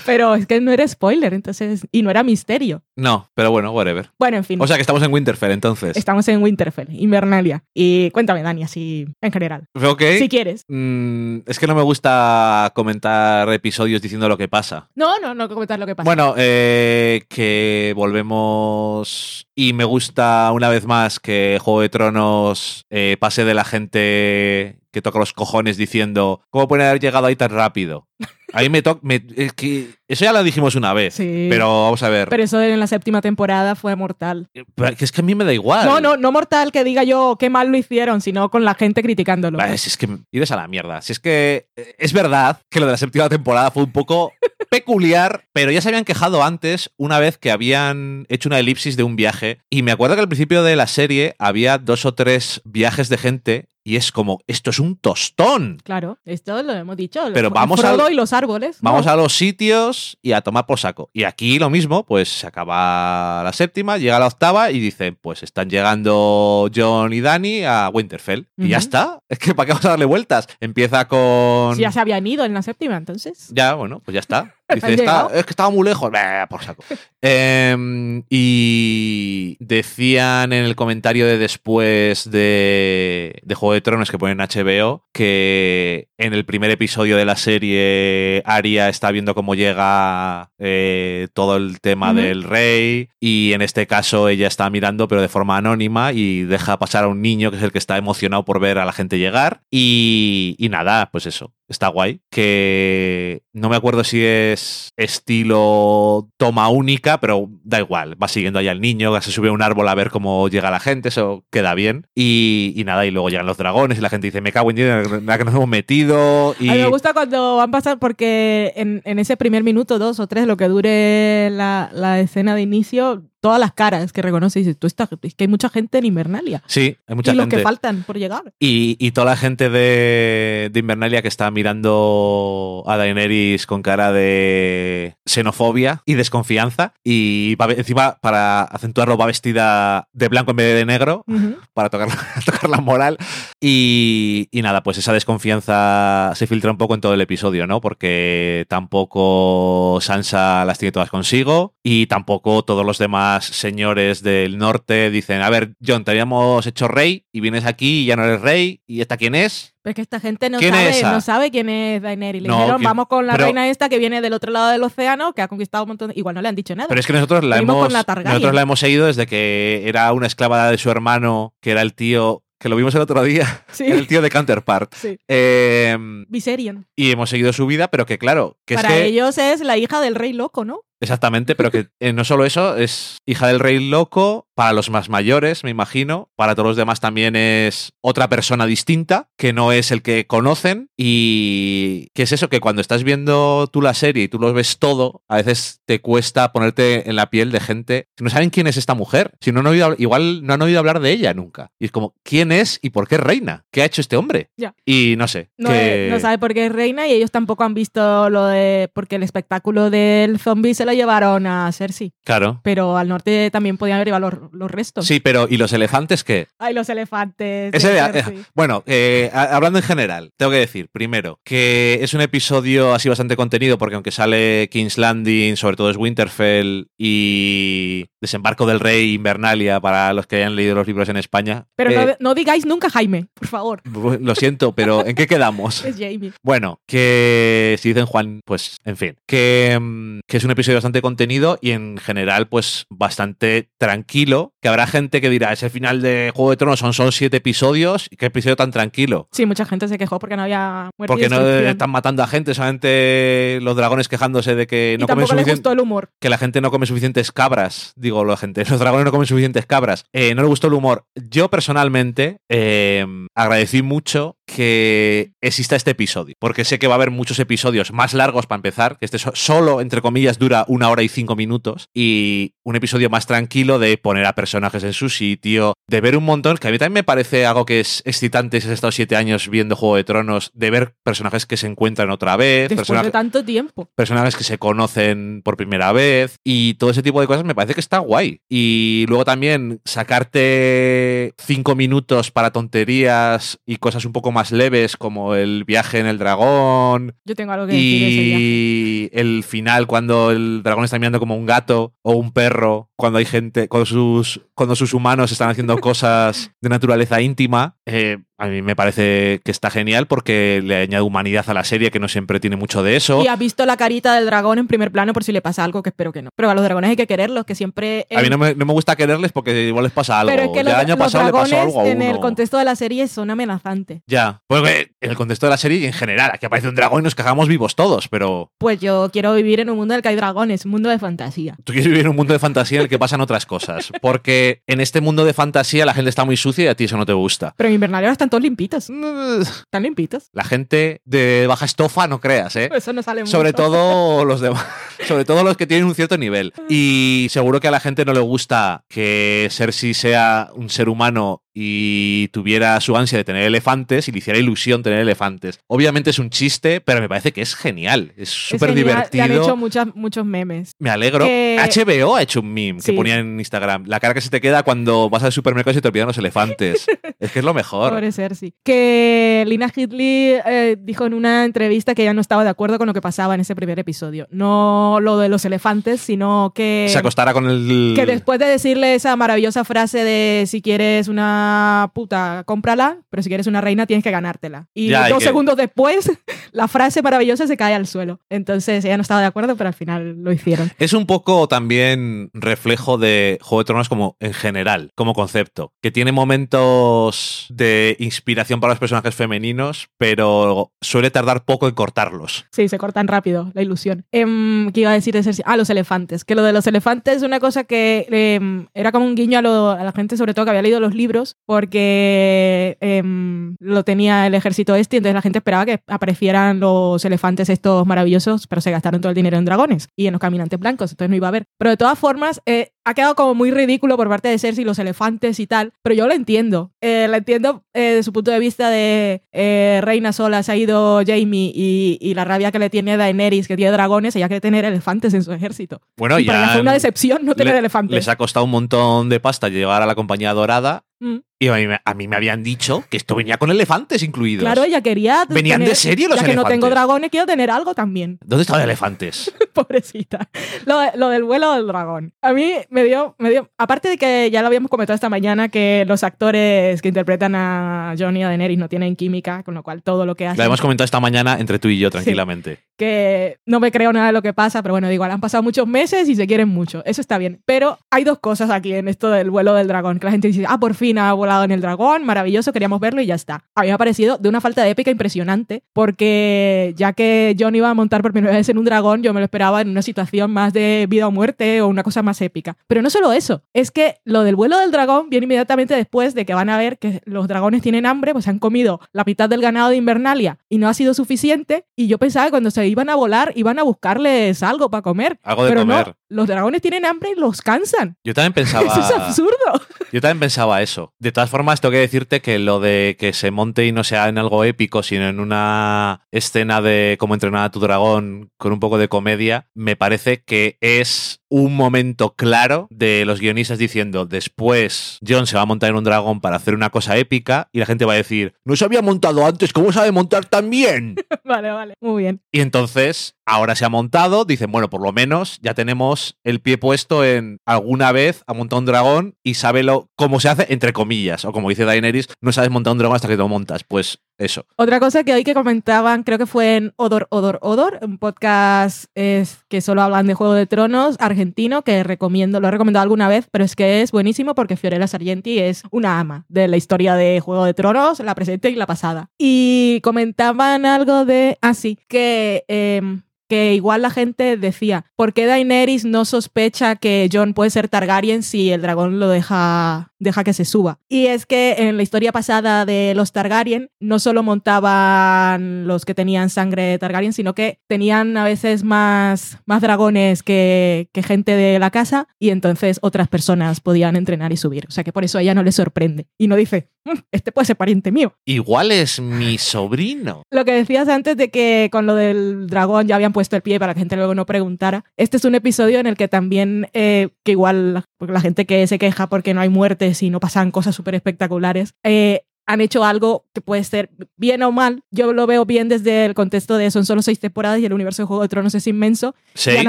Pero es que no era spoiler, entonces, y no era misterio. No, pero bueno, whatever. Bueno, en fin. O sea que estamos en Winterfell entonces. Estamos en Winterfell, Invernalia. Y cuéntame, Dani, así en general. Ok. Si quieres. Mm, es que no me gusta comentar episodios diciendo lo que pasa. No, no, no comentar lo que pasa. Bueno, eh, que volvemos y me gusta una vez más que Juego de Tronos eh, pase de la gente que toca los cojones diciendo ¿cómo pueden haber llegado ahí tan rápido? A mí me toca... Es que eso ya lo dijimos una vez, Sí. pero vamos a ver. Pero eso en la séptima temporada fue mortal. Pero que es que a mí me da igual. No, no, no mortal que diga yo qué mal lo hicieron, sino con la gente criticándolo. Vale, si es que ides a la mierda. Si es que eh, es verdad que lo de la séptima temporada fue un poco peculiar, pero ya se habían quejado antes una vez que habían hecho una elipsis de un viaje. Y me acuerdo que al principio de la serie había dos o tres viajes de gente y es como, esto es un tostón. Claro, esto lo hemos dicho. Pero vamos al- y los árboles. Vamos no. a los sitios y a tomar por saco. Y aquí lo mismo, pues se acaba la séptima, llega la octava y dicen, pues están llegando John y Dani a Winterfell. Y ya está. Es que ¿para qué vamos a darle vueltas? Empieza con... Si ya se habían ido en la séptima, entonces. Ya, bueno, pues ya está. Es que estaba muy lejos. Bah, por saco. Em, y decían en el comentario de después de, de Juego de Tronos que ponen en HBO que en el primer episodio de la serie Arya está viendo cómo llega eh, todo el tema del rey y en este caso ella está mirando pero de forma anónima y deja pasar a un niño que es el que está emocionado por ver a la gente llegar y, y nada, pues eso, está guay. Que no me acuerdo si es estilo toma única, pero da igual. Va siguiendo ahí al niño, se sube a un árbol a ver cómo llega la gente, eso queda bien. Y, nada, y luego llegan los dragones y la gente dice, me cago en la que nos hemos metido. A mí me gusta cuando van pasando, porque en, en ese primer minuto, dos o tres, lo que dure la, la escena de inicio, todas las caras que reconoce y dices, tú estás, es que hay mucha gente en Invernalia. Sí, hay mucha y los gente. que faltan por llegar. Y, y toda la gente de, de Invernalia que está mirando a Daenerys con cara de xenofobia y desconfianza. Y va, encima, para acentuarlo, va vestida de blanco en vez de negro Ujú. para tocar, tocar la moral. Y, y nada, pues esa desconfianza se filtra un poco en todo el episodio, ¿no? Porque tampoco Sansa las tiene todas consigo y tampoco todos los demás señores del norte dicen, a ver, John, te habíamos hecho rey y vienes aquí y ya no eres rey y esta quién es. Pero es que esta gente no ¿Quién es sabe, no sabe quién es Daenerys. Le No, dijeron, vamos con la Pero- reina esta que viene del otro lado del océano, que ha conquistado un montón de... Igual no le han dicho nada. Pero es que nosotros la, Venimos hemos, la nosotros la hemos seguido desde que era una esclava de su hermano, que era el tío, que lo vimos el otro día, Sí. el tío de Counterpart. Sí. Eh, Viserion. y hemos seguido su vida, pero que claro, que Para es que... ellos es la hija del rey loco, ¿no? Exactamente, pero que eh, no solo eso, es hija del rey loco, para los más mayores, me imagino, para todos los demás también es otra persona distinta, que no es el que conocen, y que es eso, que cuando estás viendo tú la serie y tú lo ves todo, a veces te cuesta ponerte en la piel de gente que no saben quién es esta mujer, si no han oído, igual no han oído hablar de ella nunca. Y es como, ¿quién es y por qué es reina? ¿Qué ha hecho este hombre? Ya. Y no sé. No, que- eh, no sabe por qué es reina y ellos tampoco han visto lo de... Porque el espectáculo del zombie se lo llevaron a Cersei. Claro. Pero al norte también podían haber llevado los, los restos. Sí, pero ¿y los elefantes qué? Ay, los elefantes. de eh, bueno, eh, hablando en general, tengo que decir, primero, que es un episodio así bastante contenido, porque aunque sale King's Landing, sobre todo es Winterfell y Desembarco del Rey, Invernalia, para los que hayan leído los libros en España. Pero eh, no, no digáis nunca Jaime, por favor. Lo siento, pero ¿en qué quedamos? Es Jamie. Bueno, que si dicen Juan, pues en fin, que, mm, que es un episodio bastante contenido y en general pues bastante tranquilo, que habrá gente que dirá, es el final de Juego de Tronos, son, son siete episodios, y qué episodio tan tranquilo. Sí, mucha gente se quejó porque no había muerte y Porque no están matando a gente, solamente los dragones quejándose de que y no comen suficiente, gustó el humor. que la gente no come suficientes cabras. Digo, la gente, los dragones no comen suficientes cabras. Eh, no le gustó el humor. Yo personalmente eh, agradecí mucho que exista este episodio, porque sé que va a haber muchos episodios más largos para empezar, que este so- solo, entre comillas, dura una hora y cinco minutos, y un episodio más tranquilo de poner a personajes en su sitio, de ver un montón, que a mí también me parece algo que es excitante si has estado siete años viendo Juego de Tronos, de ver personajes que se encuentran otra vez, Después personajes de tanto tiempo. personajes que se conocen por primera vez y todo ese tipo de cosas me parece que está guay. Y luego también sacarte cinco minutos para tonterías y cosas un poco más leves como el viaje en el dragón Yo tengo algo que decir de y el final cuando el dragón está mirando como un gato o un perro, cuando hay gente, cuando sus, cuando sus humanos están haciendo cosas de naturaleza íntima, eh, a mí me parece que está genial porque le añade humanidad a la serie que no siempre tiene mucho de eso. Y has visto la carita del dragón en primer plano por si le pasa algo, que espero que no. Pero a los dragones hay que quererlos, que siempre... A mí no me, no me gusta quererles porque igual les pasa algo. Pero es que los, año los pasado le pasó dragones algo a en el contexto de la serie son amenazantes. Ya, porque en el contexto de la serie y en general, aquí aparece un dragón y nos cagamos vivos todos, pero Pues yo quiero vivir en un mundo en el que hay dragones, un mundo de fantasía. tú quieres vivir en un mundo de fantasía en el que pasan otras cosas. Porque en este mundo de fantasía la gente está muy sucia y a ti eso no te gusta. Pero en Invernalia ahora están todos limpitos. Están limpitos. La gente de baja estofa no creas, ¿eh? Eso no sale Sobre mucho. todo los demás. Sobre todo los que tienen un cierto nivel. Y seguro que a la gente no le gusta que Cersei sea un ser humano y tuviera su ansia de tener elefantes y le hiciera ilusión tener elefantes. Obviamente es un chiste, pero me parece que es genial. Es súper Le han divertido. hecho muchas, muchos memes. Me alegro. HBO ha hecho un meme que ponía en Instagram. La cara que se te queda cuando vas al supermercado y se te olvidan los elefantes. es que es lo mejor. Pobre Cersei. Que Lina Headley eh, dijo en una entrevista que ella no estaba de acuerdo con lo que pasaba en ese primer episodio. No lo de los elefantes, sino que... se acostará con el. Que después de decirle esa maravillosa frase de si quieres una puta, cómprala, pero si quieres una reina tienes que ganártela. Y Ya, y dos que- segundos después, la frase maravillosa se cae al suelo. Entonces ella no estaba de acuerdo, pero al final lo hicieron. Es un poco también reflejo de Juego de Tronos como en general, como concepto, que tiene momentos de inspiración para los personajes femeninos, pero suele tardar poco en cortarlos. Sí, se cortan rápido, la ilusión. Em, ¿Qué iba a decir de? Ah, los elefantes. Que lo de los elefantes es una cosa que em, era como un guiño a, lo- a la gente, sobre todo que había leído los libros, porque em, lo tenía el ejército este, y entonces la gente esperaba que aparecieran los elefantes estos maravillosos, pero se gastaron todo el dinero en dragones y en los caminantes blancos, entonces no iba a haber. Pero de todas formas, eh, ha quedado como muy ridículo por parte de Cersei los elefantes y tal, pero yo lo entiendo. Eh, lo entiendo eh, desde su punto de vista de eh, reina sola, se ha ido Jamie y, y la rabia que le tiene Daenerys, que tiene dragones, ella quiere tener elefantes en su ejército. Bueno, y para ella ya fue una decepción no tener le- elefantes. les ha costado un montón de pasta llevar a la compañía dorada Mm. Y a mí, me- a mí me habían dicho que esto venía con elefantes incluidos. Claro, ella quería. Venían tener- de serie los Ya que no tengo dragones, quiero tener algo también. ¿Dónde estaban elefantes? Pobrecita. Lo, lo del vuelo del dragón. A mí me dio, me dio. Aparte de que ya lo habíamos comentado esta mañana, que los actores que interpretan a Johnny y a Daenerys no tienen química, con lo cual todo lo que hacen. Lo hemos comentado esta mañana entre tú y yo tranquilamente. que no me creo nada de lo que pasa, pero bueno, digo, han pasado muchos meses y se quieren mucho. Eso está bien. Pero hay dos cosas aquí en esto del vuelo del dragón, que la gente dice, ah, por fin ha volado en el dragón, maravilloso, queríamos verlo y ya está. A mí me ha parecido de una falta de épica impresionante, porque ya que John iba a montar por primera vez en un dragón, yo me lo esperaba en una situación más de vida o muerte o una cosa más épica. Pero no solo eso, es que lo del vuelo del dragón viene inmediatamente después de que van a ver que los dragones tienen hambre, pues han comido la mitad del ganado de Invernalia y no ha sido suficiente. Y yo pensaba que cuando se iban a volar iban a buscarles algo para comer. Algo de Pero comer. no, los dragones tienen hambre y los cansan. Yo también pensaba. Eso es absurdo. Yo también pensaba eso. De todas formas, tengo que decirte que lo de que se monte y no sea en algo épico, sino en una escena de cómo entrenar a tu dragón con un poco de comedia, me parece que es un momento claro de los guionistas diciendo después John se va a montar en un dragón para hacer una cosa épica y la gente va a decir, no se había montado antes, ¿cómo sabe montar tan bien? vale, vale. Muy bien. Y entonces, ahora se ha montado, dicen, bueno, por lo menos ya tenemos el pie puesto en alguna vez ha montado un dragón y sabe lo, cómo se hace, entre comillas, o como dice Daenerys, no sabes montar un dragón hasta que te lo montas. Pues eso. Otra cosa que hoy que comentaban, creo que fue en Odor, Odor, Odor, un podcast es, que solo hablan de Juego de Tronos argentino, que recomiendo, lo he recomendado alguna vez, pero es que es buenísimo porque Fiorella Sargenti es una ama de la historia de Juego de Tronos, la presente y la pasada. Y comentaban algo de, ah, sí, que... em, que igual la gente decía, ¿por qué Daenerys no sospecha que Jon puede ser Targaryen si el dragón lo deja, deja que se suba? Y es que en la historia pasada de los Targaryen no solo montaban los que tenían sangre Targaryen, sino que tenían a veces más, más dragones que, que gente de la casa y entonces otras personas podían entrenar y subir. O sea que por eso a ella no le sorprende. Y no dice, "Mm, este puede ser pariente mío. Igual es mi sobrino. Lo que decías antes de que con lo del dragón ya habían puesto el pie para que la gente luego no preguntara. Este es un episodio en el que también, eh, que igual la, gente que se queja porque no hay muertes y no pasan cosas súper espectaculares, eh, han hecho algo que puede ser bien o mal. Yo lo veo bien desde el contexto de son solo seis temporadas y el universo de Juego de Tronos es inmenso. Y ¿Seis? han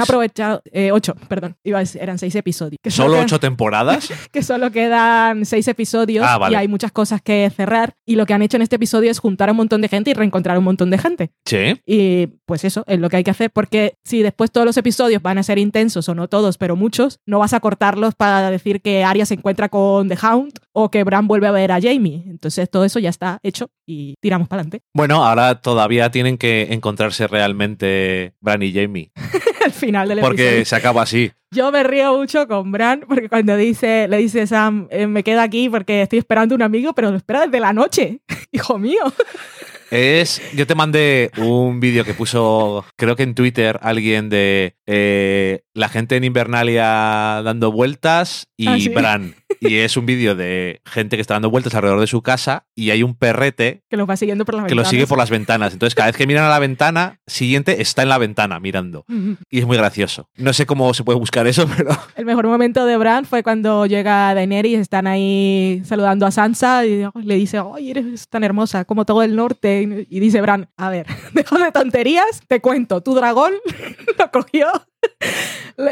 aprovechado, eh, ocho, perdón, iba a decir, eran seis episodios. Que ¿Solo quedan- ocho temporadas? que solo quedan seis episodios Ah, vale. y hay muchas cosas que cerrar. Y lo que han hecho en este episodio es juntar a un montón de gente y reencontrar a un montón de gente. Sí. Y pues eso es lo que hay que hacer, porque si después todos los episodios van a ser intensos, o no todos, pero muchos, no vas a cortarlos para decir que Arya se encuentra con The Hound o que Bran vuelve a ver a Jamie. Entonces todo eso ya está hecho y tiramos para adelante. Bueno, ahora todavía tienen que encontrarse realmente Bran y Jamie. Al final del Porque episodio. se acaba así. Yo me río mucho con Bran porque cuando dice, le dice Sam, eh, me quedo aquí porque estoy esperando un amigo, pero lo espera desde la noche. Hijo mío. Es. Yo te mandé un vídeo que puso, creo que en Twitter, alguien de eh, la gente en Invernalia dando vueltas y Ah, sí. Bran. Y es un vídeo de gente que está dando vueltas alrededor de su casa y hay un perrete Que los va siguiendo por las que lo sigue por las ventanas. Entonces, cada vez que miran a la ventana, siguiente está en la ventana mirando. Y es muy gracioso. No sé cómo se puede buscar eso, pero. El mejor momento de Bran fue cuando llega Daenerys, están ahí saludando a Sansa y le dice, ¡ay, eres tan hermosa como todo el norte! Y dice Bran, a ver, dejo de tonterías, te cuento, tu dragón lo cogió.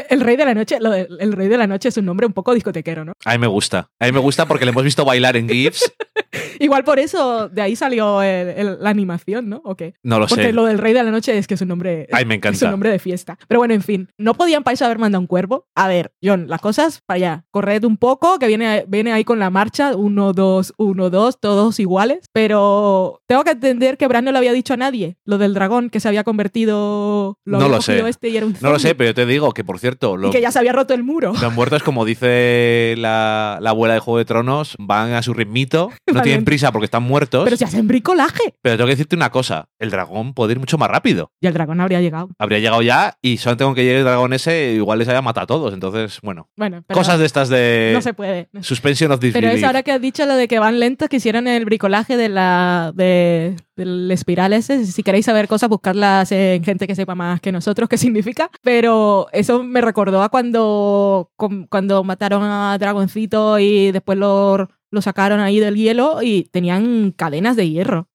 El rey de la noche, el rey de la noche es un nombre un poco discotequero, ¿no? A mí me gusta. A mí me gusta porque le hemos visto bailar en GIFs. Igual por eso de ahí salió el- el- la animación, ¿no? ¿O qué? No lo Porque sé. lo del rey de la noche es que es un nombre. Ay, me Es encanta. un nombre de fiesta. Pero bueno, en fin. ¿No podían para eso haber mandado un cuervo? A ver, John, las cosas para allá. Corred un poco, que viene, viene ahí con la marcha. Uno, dos, uno, dos, todos iguales. Pero tengo que entender que Bran no le había dicho a nadie lo del dragón que se había convertido. No había lo sé. Este y era un No lo sé, pero yo te digo que, por cierto, Y los, que ya se había roto el muro. los muertos, como dice la, la abuela de Juego de Tronos, van a su ritmito. No no tienen prisa porque están muertos. Pero si hacen bricolaje. Pero tengo que decirte una cosa, el dragón puede ir mucho más rápido. Y el dragón habría llegado. Habría llegado ya y solo tengo que llegar el dragón ese, igual les haya matado a todos. Entonces, bueno, Bueno, pero cosas de estas de no se puede. suspension of Pero disbelief. es ahora que has dicho lo de que van lentos, que hicieron el bricolaje de la de, del espiral ese. Si queréis saber cosas, buscarlas en gente que sepa más que nosotros qué significa. Pero eso me recordó a cuando, cuando mataron a Dragoncito y después lo, lo sacaron ahí del hielo y tenían cadenas de hierro.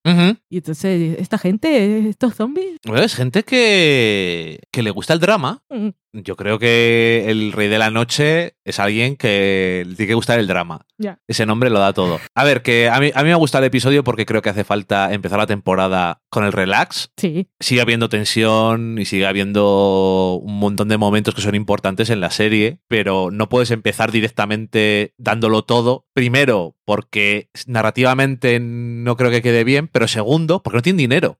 Y entonces, esta gente, estos zombies, Bueno, es gente que, que le gusta el drama. Yo creo que el Rey de la Noche es alguien que le tiene que gustar el drama. Ese nombre lo da todo. A ver, que a mí, a mí me gusta el episodio porque creo que hace falta empezar la temporada con el relax. sí, Sigue habiendo tensión y sigue habiendo un montón de momentos que son importantes en la serie, pero no puedes empezar directamente dándolo todo. Primero, porque narrativamente no creo que quede bien, pero segundo, porque no tienen dinero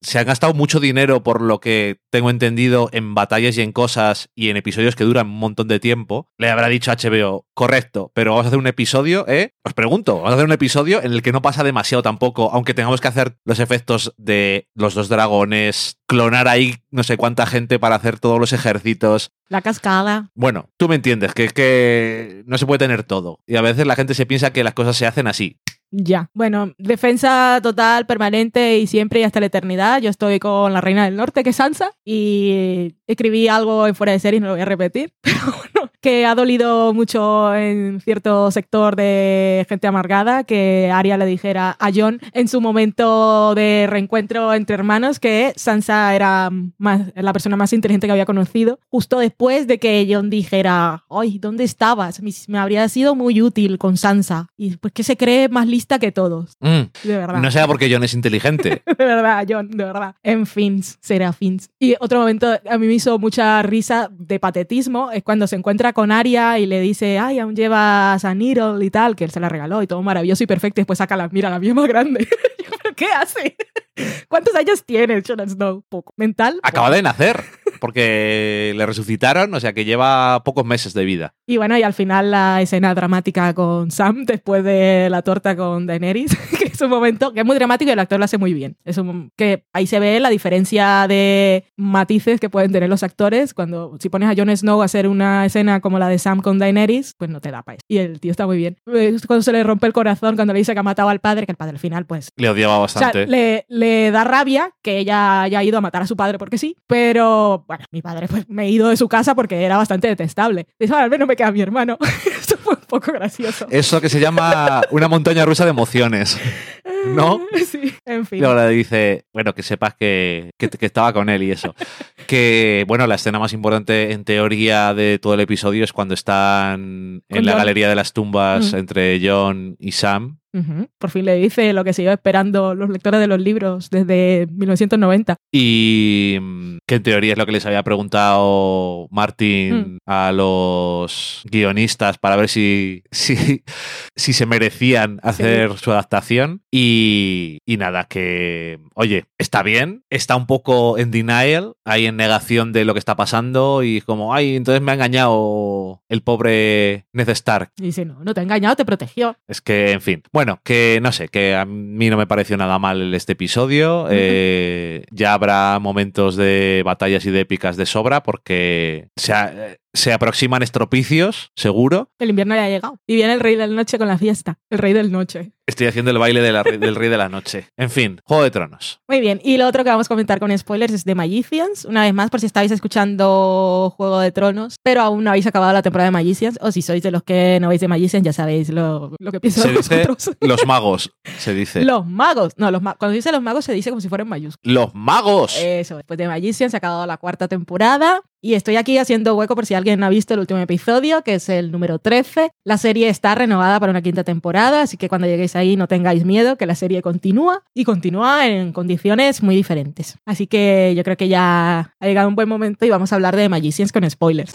se han gastado mucho dinero por lo que tengo entendido en batallas y en cosas y en episodios que duran un montón de tiempo. Le habrá dicho a HBO, correcto, pero vamos a hacer un episodio, ¿eh? Os pregunto, vamos a hacer un episodio en el que no pasa demasiado tampoco, aunque tengamos que hacer los efectos de los dos dragones, clonar ahí no sé cuánta gente para hacer todos los ejércitos. la cascada. Bueno, tú me entiendes, que es que no se puede tener todo. Y a veces la gente se piensa que las cosas se hacen así. Ya. Bueno, defensa total, permanente y siempre y hasta la eternidad. Yo estoy con la reina del norte, que es Sansa, y escribí algo en fuera de serie, no lo voy a repetir, pero bueno, que ha dolido mucho en cierto sector de gente amargada que Arya le dijera a Jon en su momento de reencuentro entre hermanos que Sansa era más, la persona más inteligente que había conocido, justo después de que Jon dijera, ay, ¿dónde estabas? Me, habría sido muy útil con Sansa. Y pues que se cree más lista que todos, Mm, de verdad. no sea porque John es inteligente. De verdad, John, de verdad. En fins, será fins. Y otro momento a mí me hizo mucha risa de patetismo es cuando se encuentra con Aria y le dice, ay, aún llevas a Needle y tal, que él se la regaló y todo maravilloso y perfecto. Y después saca la, mira, la mía más grande. Yo, ¿Pero qué hace? ¿Cuántos años tiene Jon Snow? Poco. ¿Mental? Acaba de nacer, porque le resucitaron, o sea que lleva pocos meses de vida. Y bueno, y al final la escena dramática con Sam después de la torta con Daenerys, que es un momento que es muy dramático y el actor lo hace muy bien. Es un, que ahí se ve la diferencia de matices que pueden tener los actores cuando si pones a Jon Snow a hacer una escena como la de Sam con Daenerys, pues no te da para eso. Y el tío está muy bien. Cuando se le rompe el corazón cuando le dice que ha matado al padre, que el padre al final pues Le odiaba o sea, bastante. le, le da rabia que ella haya ido a matar a su padre porque sí, pero bueno, mi padre pues me he ido de su casa porque era bastante detestable. Dice, "Ah, al menos me queda mi hermano. Esto fue un poco gracioso. Eso que se llama una montaña rusa de emociones. ¿No? Sí, en fin. Y ahora dice, bueno, que sepas que, que, que estaba con él y eso. Que, bueno, la escena más importante en teoría de todo el episodio es cuando están en la galería de las tumbas Mm. entre John y Sam. Por fin le dice lo que se iba esperando los lectores de los libros desde 1990. Y mm, que en teoría es lo que les había preguntado Martin a los guionistas para ver si, si, si se merecían hacer su adaptación. Y, y nada, que, oye, está bien, está un poco en denial, ahí en negación de lo que está pasando y como, ay, entonces me ha engañado el pobre Ned Stark. Y dice, no, no te ha engañado, te protegió. Es que, en fin. Bueno, que no sé, que a mí no me pareció nada mal este episodio. Eh, ya habrá momentos de batallas y de épicas de sobra porque se, a- se aproximan estropicios, seguro. El invierno ya ha llegado. Y viene el rey del noche con la fiesta. El rey del noche. Estoy haciendo el baile de la del Rey de la Noche. En fin, Juego de Tronos. Muy bien, y lo otro que vamos a comentar con spoilers es de Magicians. Una vez más, por si estáis escuchando Juego de Tronos, pero aún no habéis acabado la temporada de Magicians, o si sois de los que no veis de Magicians, ya sabéis lo, lo que pienso Se de dice los magos, se dice. Los magos. No, los ma- cuando se dice los magos se dice como si fueran mayúsculos. ¡Los magos! Eso, después de Magicians se ha acabado la cuarta temporada y estoy aquí haciendo hueco por si alguien ha visto el último episodio, que es el número 13. La serie está renovada para una quinta temporada, así que cuando lleguéis ahí no tengáis miedo, que la serie continúa y continúa en condiciones muy diferentes. Así que yo creo que ya ha llegado un buen momento y vamos a hablar de Magicians con spoilers.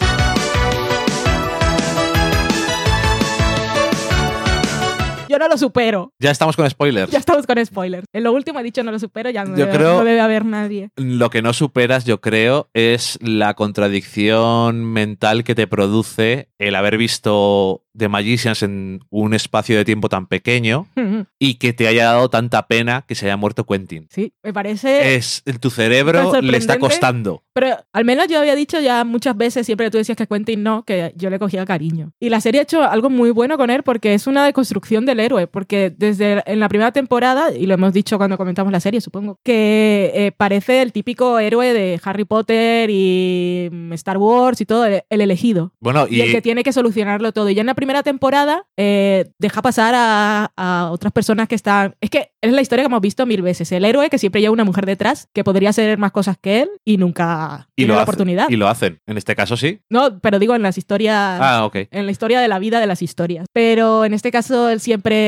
No lo supero. Ya estamos con spoilers. Ya estamos con spoilers. En lo último he dicho no lo supero, ya no, Yo debe, creo- no debe haber nadie. Lo que no superas, yo creo, es la contradicción mental que te produce el haber visto The Magicians en un espacio de tiempo tan pequeño y que te haya dado tanta pena que se haya muerto Quentin. Sí, me parece... Es tu cerebro le está costando. Pero al menos yo había dicho ya muchas veces, siempre tú decías que Quentin no, que yo le cogía cariño. Y la serie ha hecho algo muy bueno con él porque es una deconstrucción del héroe, porque desde en la primera temporada, y lo hemos dicho cuando comentamos la serie, supongo, que eh, parece el típico héroe de Harry Potter y mm, Star Wars y todo, el, el elegido. Bueno, Y, y, el que tiene que solucionarlo todo. Y ya en la primera temporada eh, deja pasar a, a otras personas que están... Es que es la historia que hemos visto mil veces. El héroe que siempre lleva una mujer detrás, que podría hacer más cosas que él y nunca y tiene lo la hace- oportunidad. y lo hacen. En este caso sí. No, pero digo en las historias... Ah, ok. En la historia de la vida de las historias. Pero en este caso, él siempre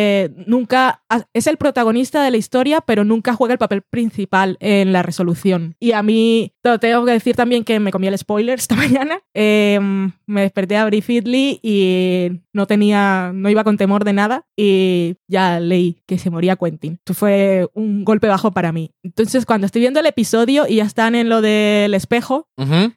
nunca ha- es el protagonista de la historia, pero nunca juega el papel principal en la resolución. Y a mí, te tengo que decir también que me comí el spoiler esta mañana. Eh, me desperté a Bri Fiddley y no tenía, no iba con temor de nada. Y ya leí que se moría Quentin. Esto fue un golpe bajo para mí. Entonces, cuando estoy viendo el episodio y ya están en lo del espejo,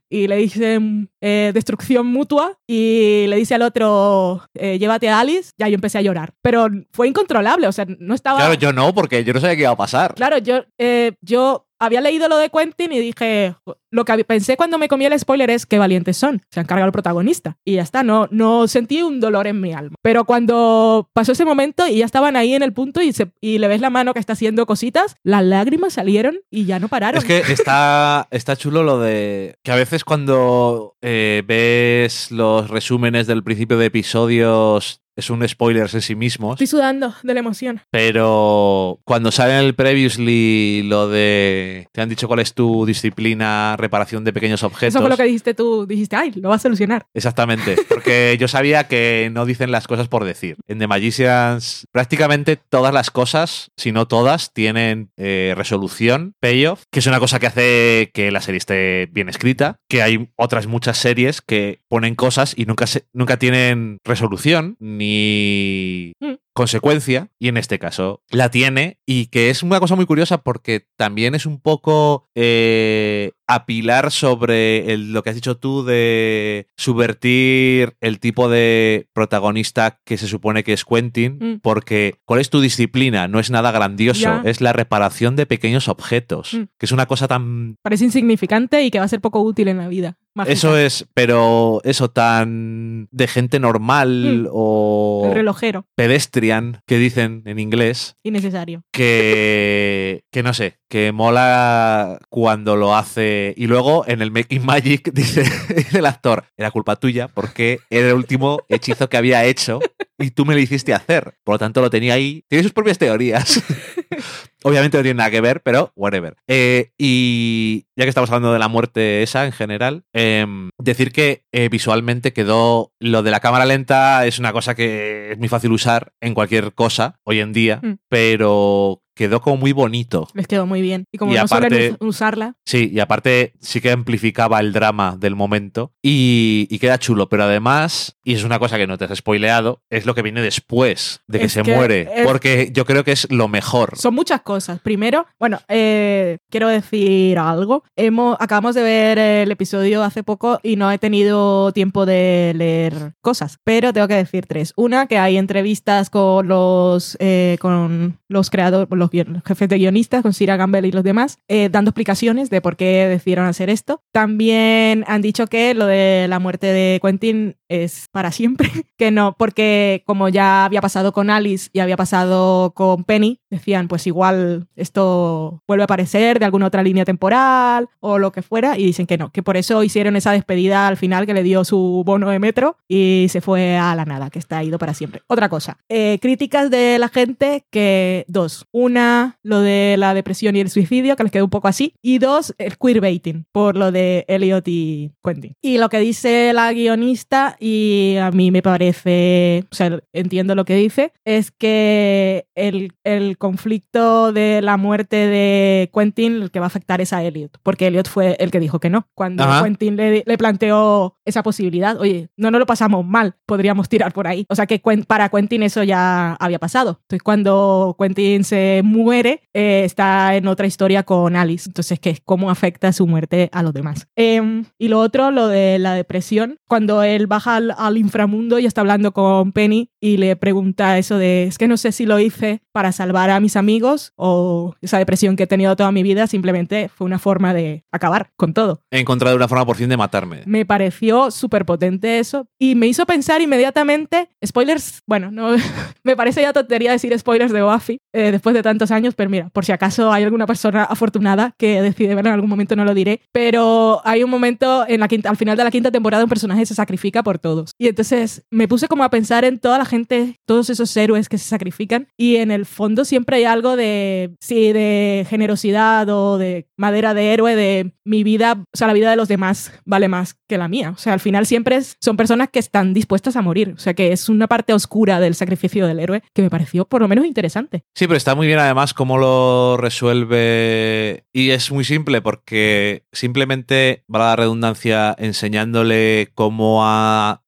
y le dicen eh, destrucción mutua y le dice al otro eh, llévate a Alice, ya yo empecé a llorar. Pero fue incontrolable, o sea, no estaba... Claro, yo no, porque yo no sabía qué iba a pasar. Claro, yo, eh, yo había leído lo de Quentin y dije, lo que pensé cuando me comí el spoiler es qué valientes son, se han cargado al protagonista. Y ya está, no, no sentí un dolor en mi alma. Pero cuando pasó ese momento y ya estaban ahí en el punto y, se, y le ves la mano que está haciendo cositas, las lágrimas salieron y ya no pararon. Es que está, está chulo lo de que a veces cuando eh, ves los resúmenes del principio de episodios es un spoiler en sí mismos, Estoy sudando de la emoción. pero cuando sale en el previously lo de te han dicho cuál es tu disciplina reparación de pequeños objetos. Eso fue lo que dijiste tú, dijiste, ay, lo vas a solucionar. Exactamente, porque yo sabía que no dicen las cosas por decir. En The Magicians prácticamente todas las cosas, si no todas, tienen eh, resolución, payoff, que es una cosa que hace que la serie esté bien escrita, que hay otras muchas series que ponen cosas y nunca, se- nunca tienen resolución ni Mm. consecuencia, y en este caso la tiene, y que es una cosa muy curiosa porque también es un poco eh, apilar sobre el- lo que has dicho tú de subvertir el tipo de protagonista que se supone que es Quentin, Mm. porque ¿cuál es tu disciplina? No es nada grandioso, Ya. es la reparación de pequeños objetos, Mm. que es una cosa tan Parece insignificante y que va a ser poco útil en la vida. Mágica. eso es, pero eso tan de gente normal Mm. o El relojero, pedestrian que dicen en inglés innecesario. que que no sé, que mola cuando lo hace y luego en el Making Magic dice, dice el actor, era culpa tuya porque era el último hechizo que había hecho y tú me lo hiciste hacer. Por lo tanto lo tenía ahí. Tiene sus propias teorías. Obviamente no tiene nada que ver, pero whatever. Eh, y ya que estamos hablando de la muerte esa en general, em, decir que eh, visualmente quedó lo de la cámara lenta es una cosa que es muy fácil usar en cualquier cosa hoy en día, Mm. pero quedó como muy bonito. Les quedó muy bien. Y como Y no aparte- us- usarla, Sí, y aparte sí que amplificaba el drama del momento y, y queda chulo, pero además, y es una cosa que no te has spoileado, es lo que viene después de que Es se que muere, es- porque yo creo que es lo mejor. son muchas cosas. Primero, bueno, eh, quiero decir algo. Hemos, acabamos de ver el episodio hace poco y no he tenido tiempo de leer cosas, pero tengo que decir tres. Una, que hay entrevistas con los, eh, con los creadores, los, los jefes de guionistas, con Sira Gamble y los demás, eh, dando explicaciones de por qué decidieron hacer esto. También han dicho que lo de la muerte de Quentin es para siempre, que no, porque como ya había pasado con Alice y había pasado con Penny, decían, pues igual esto vuelve a aparecer de alguna otra línea temporal o lo que fuera, y dicen que no, que por eso hicieron esa despedida al final que le dio su bono de metro y se fue a la nada, que está ido para siempre. Otra cosa, eh, críticas de la gente que, dos, una, lo de la depresión y el suicidio, que les quedó un poco así, y dos, el queerbaiting, por lo de Elliot y Quentin. Y lo que dice la guionista y a mí me parece, o sea, entiendo lo que dice, es que el, el conflicto de la muerte de Quentin el que va a afectar es a Elliot, porque Elliot fue el que dijo que no. Cuando Ajá. Quentin le, le planteó esa posibilidad, oye, no nos lo pasamos mal, podríamos tirar por ahí. O sea que para Quentin eso ya había pasado. Entonces cuando Quentin se muere, eh, está en otra historia con Alice. Entonces, es cómo afecta su muerte a los demás. Em, y lo otro, lo de la depresión, cuando él baja al, al inframundo y está hablando con Penny y le pregunta eso de, es que no sé si lo hice para salvar a mis amigos o esa depresión que he tenido toda mi vida simplemente fue una forma de acabar con todo. He encontrado una forma por fin de matarme. Me pareció súper potente eso y me hizo pensar inmediatamente, spoilers, bueno, no, me parece ya tontería decir spoilers de Buffy eh, después de tantos años, pero mira, por si acaso hay alguna persona afortunada que decide verlo en algún momento, no lo diré, pero hay un momento en la quinta, al final de la quinta temporada un personaje se sacrifica por todos. Y entonces me puse como a pensar en toda la gente, todos esos héroes que se sacrifican y en el fondo siempre hay algo de, sí, de generosidad o de madera de héroe, de mi vida, o sea, la vida de los demás vale más que la mía. O sea, al final siempre son personas que están dispuestas a morir. O sea, que es una parte oscura del sacrificio del héroe que me pareció por lo menos interesante. Sí, pero está muy bien además cómo lo resuelve. Y es muy simple porque simplemente, va la redundancia, enseñándole cómo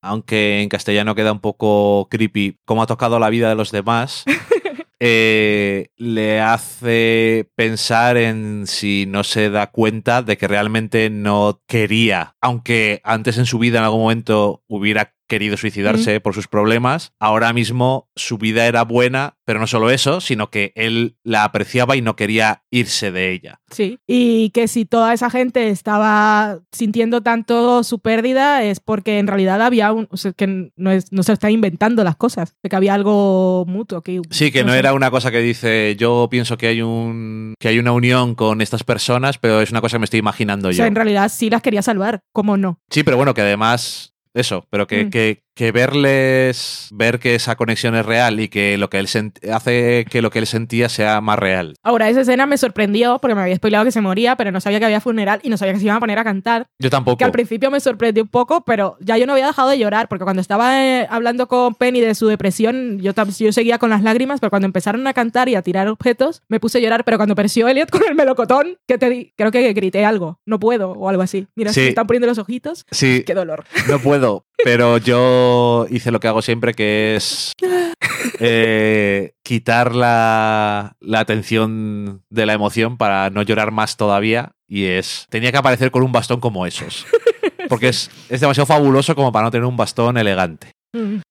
aunque en castellano queda un poco creepy, cómo ha tocado la vida de los demás. eh, le hace pensar en si no se da cuenta de que realmente no quería, aunque antes en su vida en algún momento hubiera querido suicidarse por sus problemas, ahora mismo su vida era buena, pero no solo eso, sino que él la apreciaba y no quería irse de ella. Sí. Y que si toda esa gente estaba sintiendo tanto su pérdida es porque en realidad había un. O sea, que no, es, no se está inventando las cosas. Que había algo mutuo. Que, Sí, que no sé. era una cosa que dice, yo pienso que hay un que hay una unión con estas personas, pero es una cosa que me estoy imaginando O yo. sea, en realidad sí las quería salvar. ¿Cómo no? Sí, pero bueno, que además eso, pero que, Mm. que, que verles, ver que esa conexión es real y que lo que él hace que lo que él sentía sea más real. Ahora, esa escena me sorprendió porque me había spoilado que se moría, pero no sabía que había funeral y no sabía que se iban a poner a cantar. Yo tampoco. Que al principio me sorprendió un poco, pero ya yo no había dejado de llorar, porque cuando estaba eh, hablando con Penny de su depresión, yo, yo seguía con las lágrimas, pero cuando empezaron a cantar y a tirar objetos, me puse a llorar, pero cuando apareció Elliot con el melocotón, que te di, creo que grité algo, no puedo, o algo así. Mira, Sí. se me están poniendo los ojitos, Sí, qué dolor. no puedo, pero yo hice lo que hago siempre, que es eh, quitar la, la atención de la emoción para no llorar más todavía. Y es, tenía que aparecer con un bastón como esos. Porque es, es demasiado fabuloso como para no tener un bastón elegante.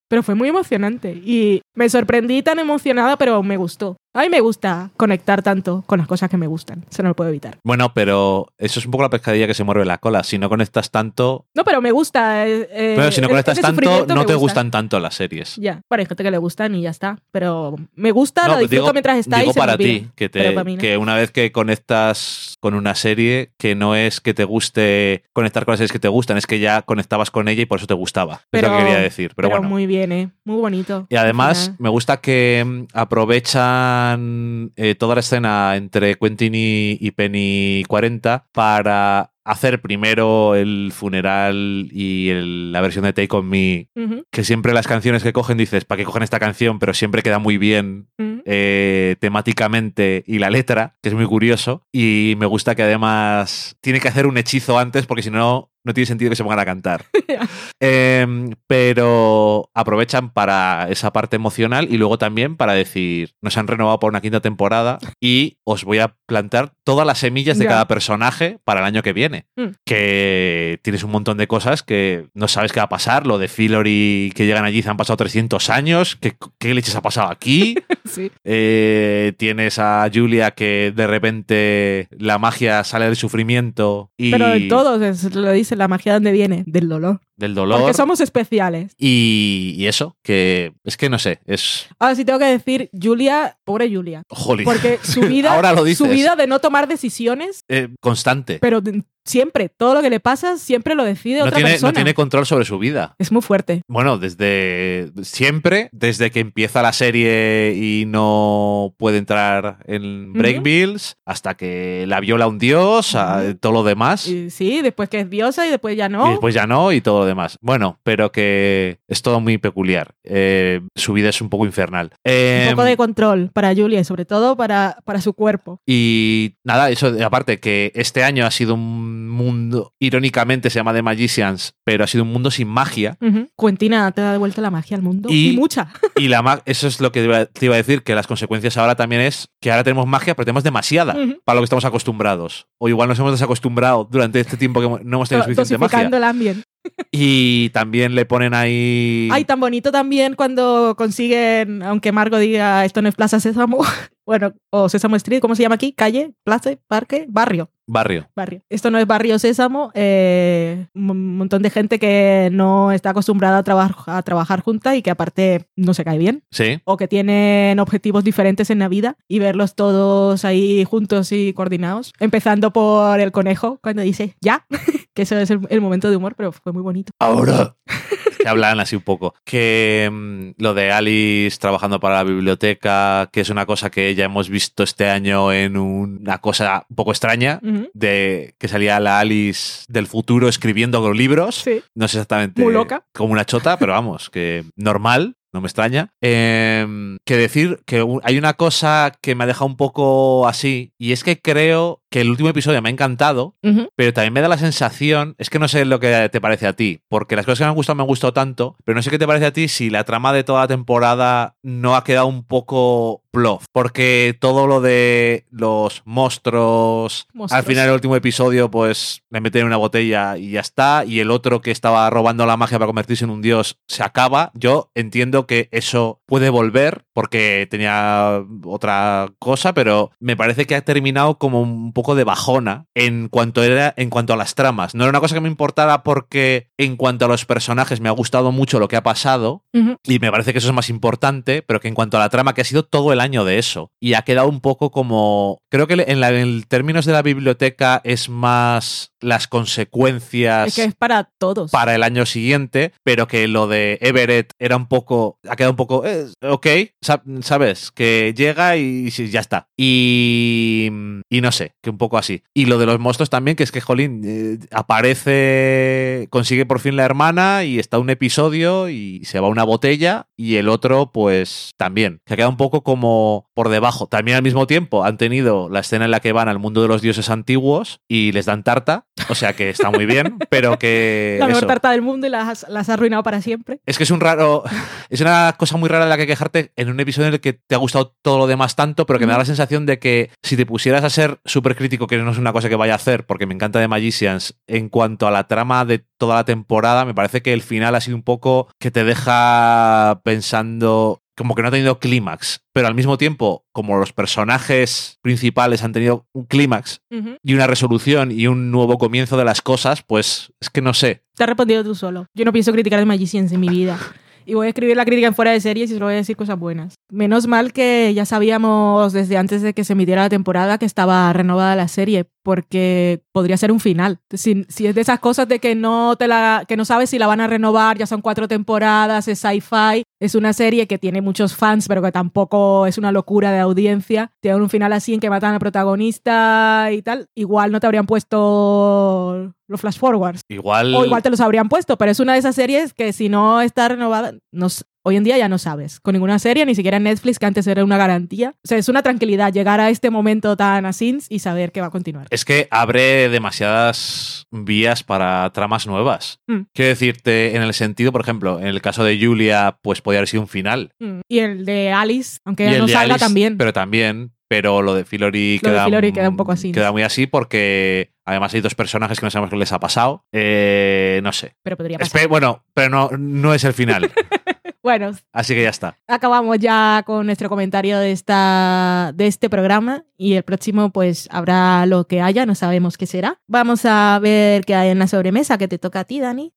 Pero fue muy emocionante y me sorprendí tan emocionada, pero me gustó. A mí me gusta conectar tanto con las cosas que me gustan, eso no lo puedo evitar. Bueno, pero eso es un poco la pescadilla que se mueve la cola. Si no conectas tanto, No, pero me gusta. eh, eh, pero si no ese conectas tanto, sufrimiento no te gusta. gustan tanto las series. Ya, bueno, hay gente que le gustan y ya está. Pero me gusta, No, la disfruto digo- mientras está digo y se para ti, que, te, para no. que una vez que conectas con una serie, que no es que te guste conectar con las series que te gustan, es que ya conectabas con ella y por eso te gustaba. Pero- es lo que quería decir. Pero, Pero, bueno. muy bien, Muy bonito. Y además, me gusta que mm, aprovechan eh, toda la escena entre Quentin y, y Penny 40 para hacer primero el funeral y el- la versión de Take On Me, que siempre las canciones que cogen dices, ¿para qué cogen esta canción? Pero siempre queda muy bien eh, temáticamente y la letra, que es muy curioso. Y me gusta que además tiene que hacer un hechizo antes porque si no, no tiene sentido que se pongan a cantar. Em, pero aprovechan para esa parte emocional y luego también para decir, nos han renovado por una quinta temporada y os voy a plantar todas las semillas de Ya. cada personaje para el año que viene. Mm. Que tienes un montón de cosas que no sabes qué va a pasar. Lo de Fillory que llegan allí, se han pasado 300 años. ¿Qué, qué leches ha pasado aquí? Sí. Eh, tienes a Julia que de repente la magia sale del sufrimiento y Pero en todos es- lo dice la magia donde viene, del dolor. del dolor. Porque somos especiales. Y, y eso, que es que no sé, es. Ahora sí tengo que decir, Julia, pobre Julia. Jolín. Porque su vida, Ahora lo dices. su vida de no tomar decisiones, Eh, constante. pero siempre, todo lo que le pasa, siempre lo decide No otra tiene, persona. no tiene control sobre su vida. Es muy fuerte. Bueno, desde siempre, desde que empieza la serie y no puede entrar en Ujú. Break Bills, hasta que la viola un dios, a- todo lo demás. Y, Y sí, después que es diosa y después ya no. después ya no, y todo lo demás. Bueno, pero que es todo muy peculiar. Eh, su vida es un poco infernal. Un poco de control para Julia y sobre todo para, para su cuerpo. Y nada, eso aparte que este año ha sido un mundo, irónicamente se llama The Magicians, pero ha sido un mundo sin magia. Ujú. Quentina te ha devuelto la magia al mundo. Y- Y, mucha. Y la eso es lo que te iba- a decir, que las consecuencias ahora también es que ahora tenemos magia, pero tenemos demasiada para lo que estamos acostumbrados. O igual nos hemos desacostumbrado durante este tiempo que no hemos tenido suficiente magia. el ambiente. Y también le ponen ahí... Ay, tan bonito también cuando consiguen, aunque Margo diga esto no es Plaza Sésamo, bueno, o Sésamo Street, ¿cómo se llama aquí? Calle, plaza, parque, barrio. Barrio. Barrio. Esto no es barrio Sésamo, eh, un montón de gente que no está acostumbrada a, traba- a trabajar junta y que aparte no se cae bien Sí. o que tienen objetivos diferentes en la vida y verlos todos ahí juntos y coordinados. Empezando por el conejo cuando dice ya, que eso es el, el momento de humor, pero fue muy bonito. Ahora. Que hablan así un poco. Que mm, lo de Alice trabajando para la biblioteca, que es una cosa que ya hemos visto este año en una cosa un poco extraña, de que salía la Alice del futuro escribiendo libros. Sí. No sé exactamente. Muy loca. Como una chota, pero vamos, que normal. No me extraña. Eh, que decir que hay una cosa que me ha dejado un poco así, y es que creo que el último episodio me ha encantado, pero también me da la sensación, es que no sé lo que te parece a ti, porque las cosas que me han gustado me han gustado tanto, pero no sé qué te parece a ti si la trama de toda la temporada no ha quedado un poco bluff, porque todo lo de los monstruos, Monstruos. al final del último episodio pues le meten en una botella y ya está, y el otro que estaba robando la magia para convertirse en un dios se acaba, yo entiendo que eso puede volver porque tenía otra cosa, pero me parece que ha terminado como un poco de bajona en cuanto era en cuanto a las tramas. No era una cosa que me importara porque en cuanto a los personajes me ha gustado mucho lo que ha pasado y me parece que eso es más importante, pero que en cuanto a la trama que ha sido todo el año de eso y ha quedado un poco como creo que en, la, en términos de la biblioteca es más las consecuencias Es que es para todos. para el año siguiente, pero que lo de Everett era un poco, ha quedado un poco, eh, ok, sa- ¿sabes? Que llega y ya está. Y, y no sé, que un poco así. Y lo de los monstruos también, que es que, jolín, eh, aparece, consigue por fin la hermana y está un episodio y se va una botella y el otro, pues también, que ha quedado un poco como por debajo. También al mismo tiempo han tenido la escena en la que van al mundo de los dioses antiguos y les dan tarta, o sea que está muy bien, pero que... la mejor eso. tarta del mundo y has- las has arruinado para siempre. Es que es un raro. Es una cosa muy rara de la que quejarte en un episodio en el que te ha gustado todo lo demás tanto, pero que me da la sensación de que si te pusieras a ser súper crítico, que no es una cosa que vaya a hacer, porque me encanta de Magicians, en cuanto a la trama de toda la temporada, me parece que el final ha sido un poco que te deja pensando como que no ha tenido clímax, pero al mismo tiempo, como los personajes principales han tenido un clímax y una resolución y un nuevo comienzo de las cosas, pues es que no sé. Te has respondido tú solo. Yo no pienso criticar de Magicians en mi vida. Y voy a escribir la crítica en fuera de series y solo voy a decir cosas buenas. Menos mal que ya sabíamos desde antes de que se emitiera la temporada que estaba renovada la serie, porque podría ser un final. Si, si es de esas cosas de que no, te la, que no sabes si la van a renovar, ya son cuatro temporadas, es sci-fi, es una serie que tiene muchos fans, pero que tampoco es una locura de audiencia. Tiene un final así en que matan al protagonista y tal. Igual no te habrían puesto los flash forwards. Igual. O igual te los habrían puesto, pero es una de esas series que si no está renovada, no hoy en día ya no sabes. Con ninguna serie, ni siquiera en Netflix, que antes era una garantía. O sea, es una tranquilidad llegar a este momento tan así y saber que va a continuar. Es que abre demasiadas vías para tramas nuevas. Mm. Quiero decirte, en el sentido, por ejemplo, en el caso de Julia, pues podría haber sido un final. Mm. Y el de Alice, aunque ya no salga Alice, también. Pero también, pero lo de Filori Lo de queda, Fillory queda un poco así. Queda muy así porque además hay dos personajes que no sabemos qué les ha pasado. Eh, no sé. Pero podría pasar. Espe- bueno, pero no, no es el final. Bueno, así que ya está. acabamos ya con nuestro comentario de, esta, de este programa y el próximo pues habrá lo que haya, no sabemos qué será. Vamos a ver qué hay en la sobremesa que te toca a ti, Dani.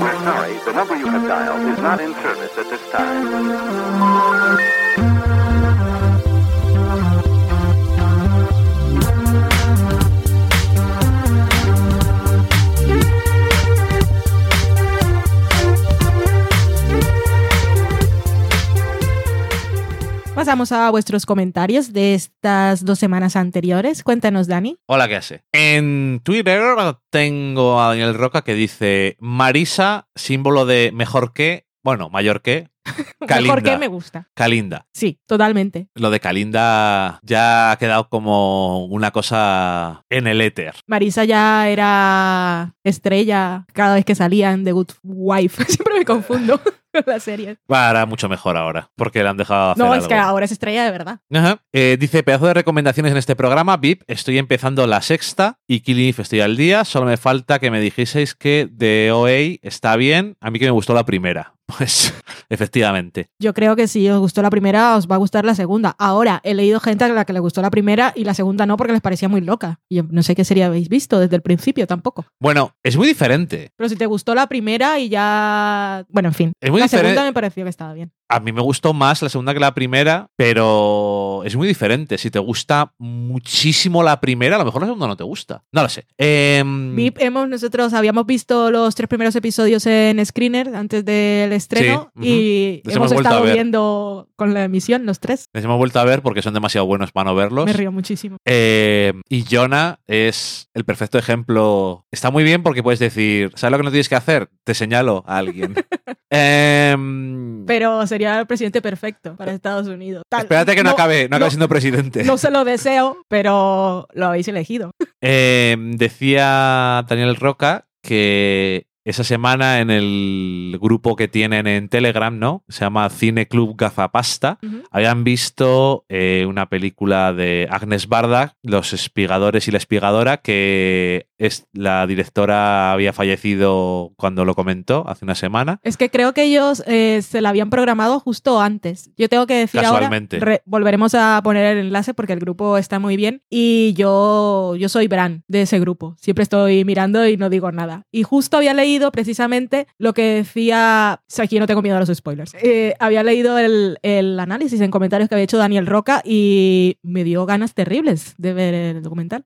We're sorry, the number you have dialed is not in service at this time. Pasamos a vuestros comentarios de estas dos semanas anteriores. Cuéntanos, Dani. Hola, ¿qué hace? En Twitter tengo a Daniel Roca que dice Marisa, símbolo de mejor que, bueno, mayor que, Kalinda. Mejor que me gusta. Kalinda. Sí, totalmente. Lo de Kalinda ya ha quedado como una cosa en el éter. Marisa ya era estrella cada vez que salían de Good Wife. Siempre me confundo con la serie. Va, Ahora mucho mejor ahora, porque le han dejado hacer No, es algo. que ahora es estrella de verdad. Ajá. Eh, dice, pedazo de recomendaciones en este programa, VIP, estoy empezando la sexta y Killing Eve estoy al día, solo me falta que me dijeseis que de OA está bien, a mí que me gustó la primera. Pues, efectivamente. Yo creo que si os gustó la primera, os va a gustar la segunda. Ahora, he leído gente a la que le gustó la primera y la segunda no porque les parecía muy loca. Y yo no sé qué serie habéis visto desde el principio tampoco. Bueno, es muy diferente. Pero si te gustó la primera y ya... Bueno, en fin. Es muy la diferente. segunda me pareció que estaba bien. A mí me gustó más la segunda que la primera, pero es muy diferente. Si te gusta muchísimo la primera, a lo mejor la segunda no te gusta. No lo sé. Em, VIP, hemos, nosotros habíamos visto los tres primeros episodios en Screener antes del estreno Sí, y hemos estado viendo con la emisión los tres. les hemos vuelto a ver porque son demasiado buenos para no verlos. Me río muchísimo. Eh, y Jonah es el perfecto ejemplo. Está muy bien porque puedes decir, ¿sabes lo que no tienes que hacer? Te señalo a alguien. Em, Pero sería el presidente perfecto para Estados Unidos. Tal- espérate que no, acabe, no acabe siendo presidente. No se lo deseo, pero lo habéis elegido. Em, decía Daniel Roca que esa semana en el grupo que tienen en Telegram, ¿no? Se llama Cine Club Gafapasta. Ujú. Habían visto eh, una película de Agnes Barda, Los espigadores y la espigadora, que es, la directora había fallecido cuando lo comentó hace una semana. Es que creo que ellos eh, se la habían programado justo antes. Yo tengo que decir Casualmente. ahora, re- volveremos a poner el enlace porque el grupo está muy bien y yo, yo soy Bran de ese grupo. Siempre estoy mirando y no digo nada. Y justo había leído precisamente lo que decía, o sea, aquí no tengo miedo a los spoilers. Eh, había leído el, el análisis en comentarios que había hecho Daniel Roca y me dio ganas terribles de ver el documental.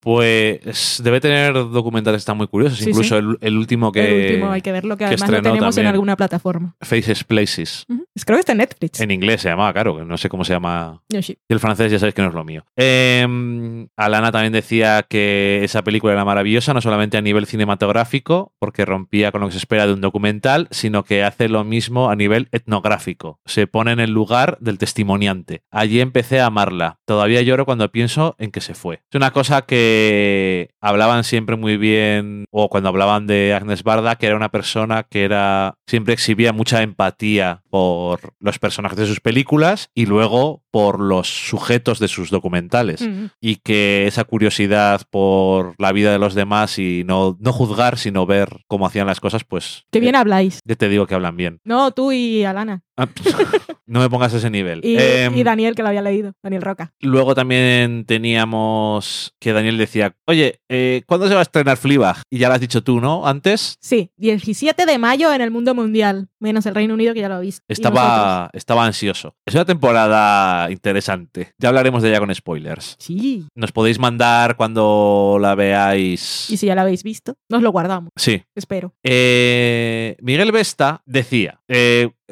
Pues debe tener documentales que están muy curiosos, Sí, incluso sí. El, el último que... el último hay que verlo, que que además lo tenemos en alguna plataforma. Faces Places. Es- Creo que está en Netflix. En inglés se llamaba, claro, que no sé cómo se llama sí. Y el francés ya sabéis que no es lo mío. Eh, Alana también decía que esa película era maravillosa, no solamente a nivel cinematográfico, porque rompía con lo que se espera de un documental, sino que hace lo mismo a nivel etnográfico. Se pone en el lugar del testimoniante. Allí empecé a amarla. Todavía lloro cuando pienso en que se fue. Es una cosa que hablaban siempre muy bien, o cuando hablaban de Agnes Barda, que era una persona que era siempre exhibía mucha empatía por los personajes de sus películas y luego por los sujetos de sus documentales. Y que esa curiosidad por la vida de los demás y no, no juzgar, sino ver cómo hacían las cosas, pues... Qué bien eh, habláis. ya te digo que hablan bien. No, tú y Alana. Ah, no me pongas a ese nivel. Y, Em, y Daniel, que lo había leído. Daniel Roca. Luego también teníamos que Daniel decía, oye, eh, ¿cuándo se va a estrenar Fleabag? Y ya lo has dicho tú, ¿no? Antes Sí, 17 de mayo en el mundo mundial. Menos el Reino Unido, que ya lo nosotros. estaba, estaba ansioso. Es una temporada interesante. Ya hablaremos de ella con spoilers. Sí. Nos podéis mandar cuando la veáis. Y si ya lo habéis visto, nos lo guardamos. Sí. Espero. Eh, Miguel Vesta decía,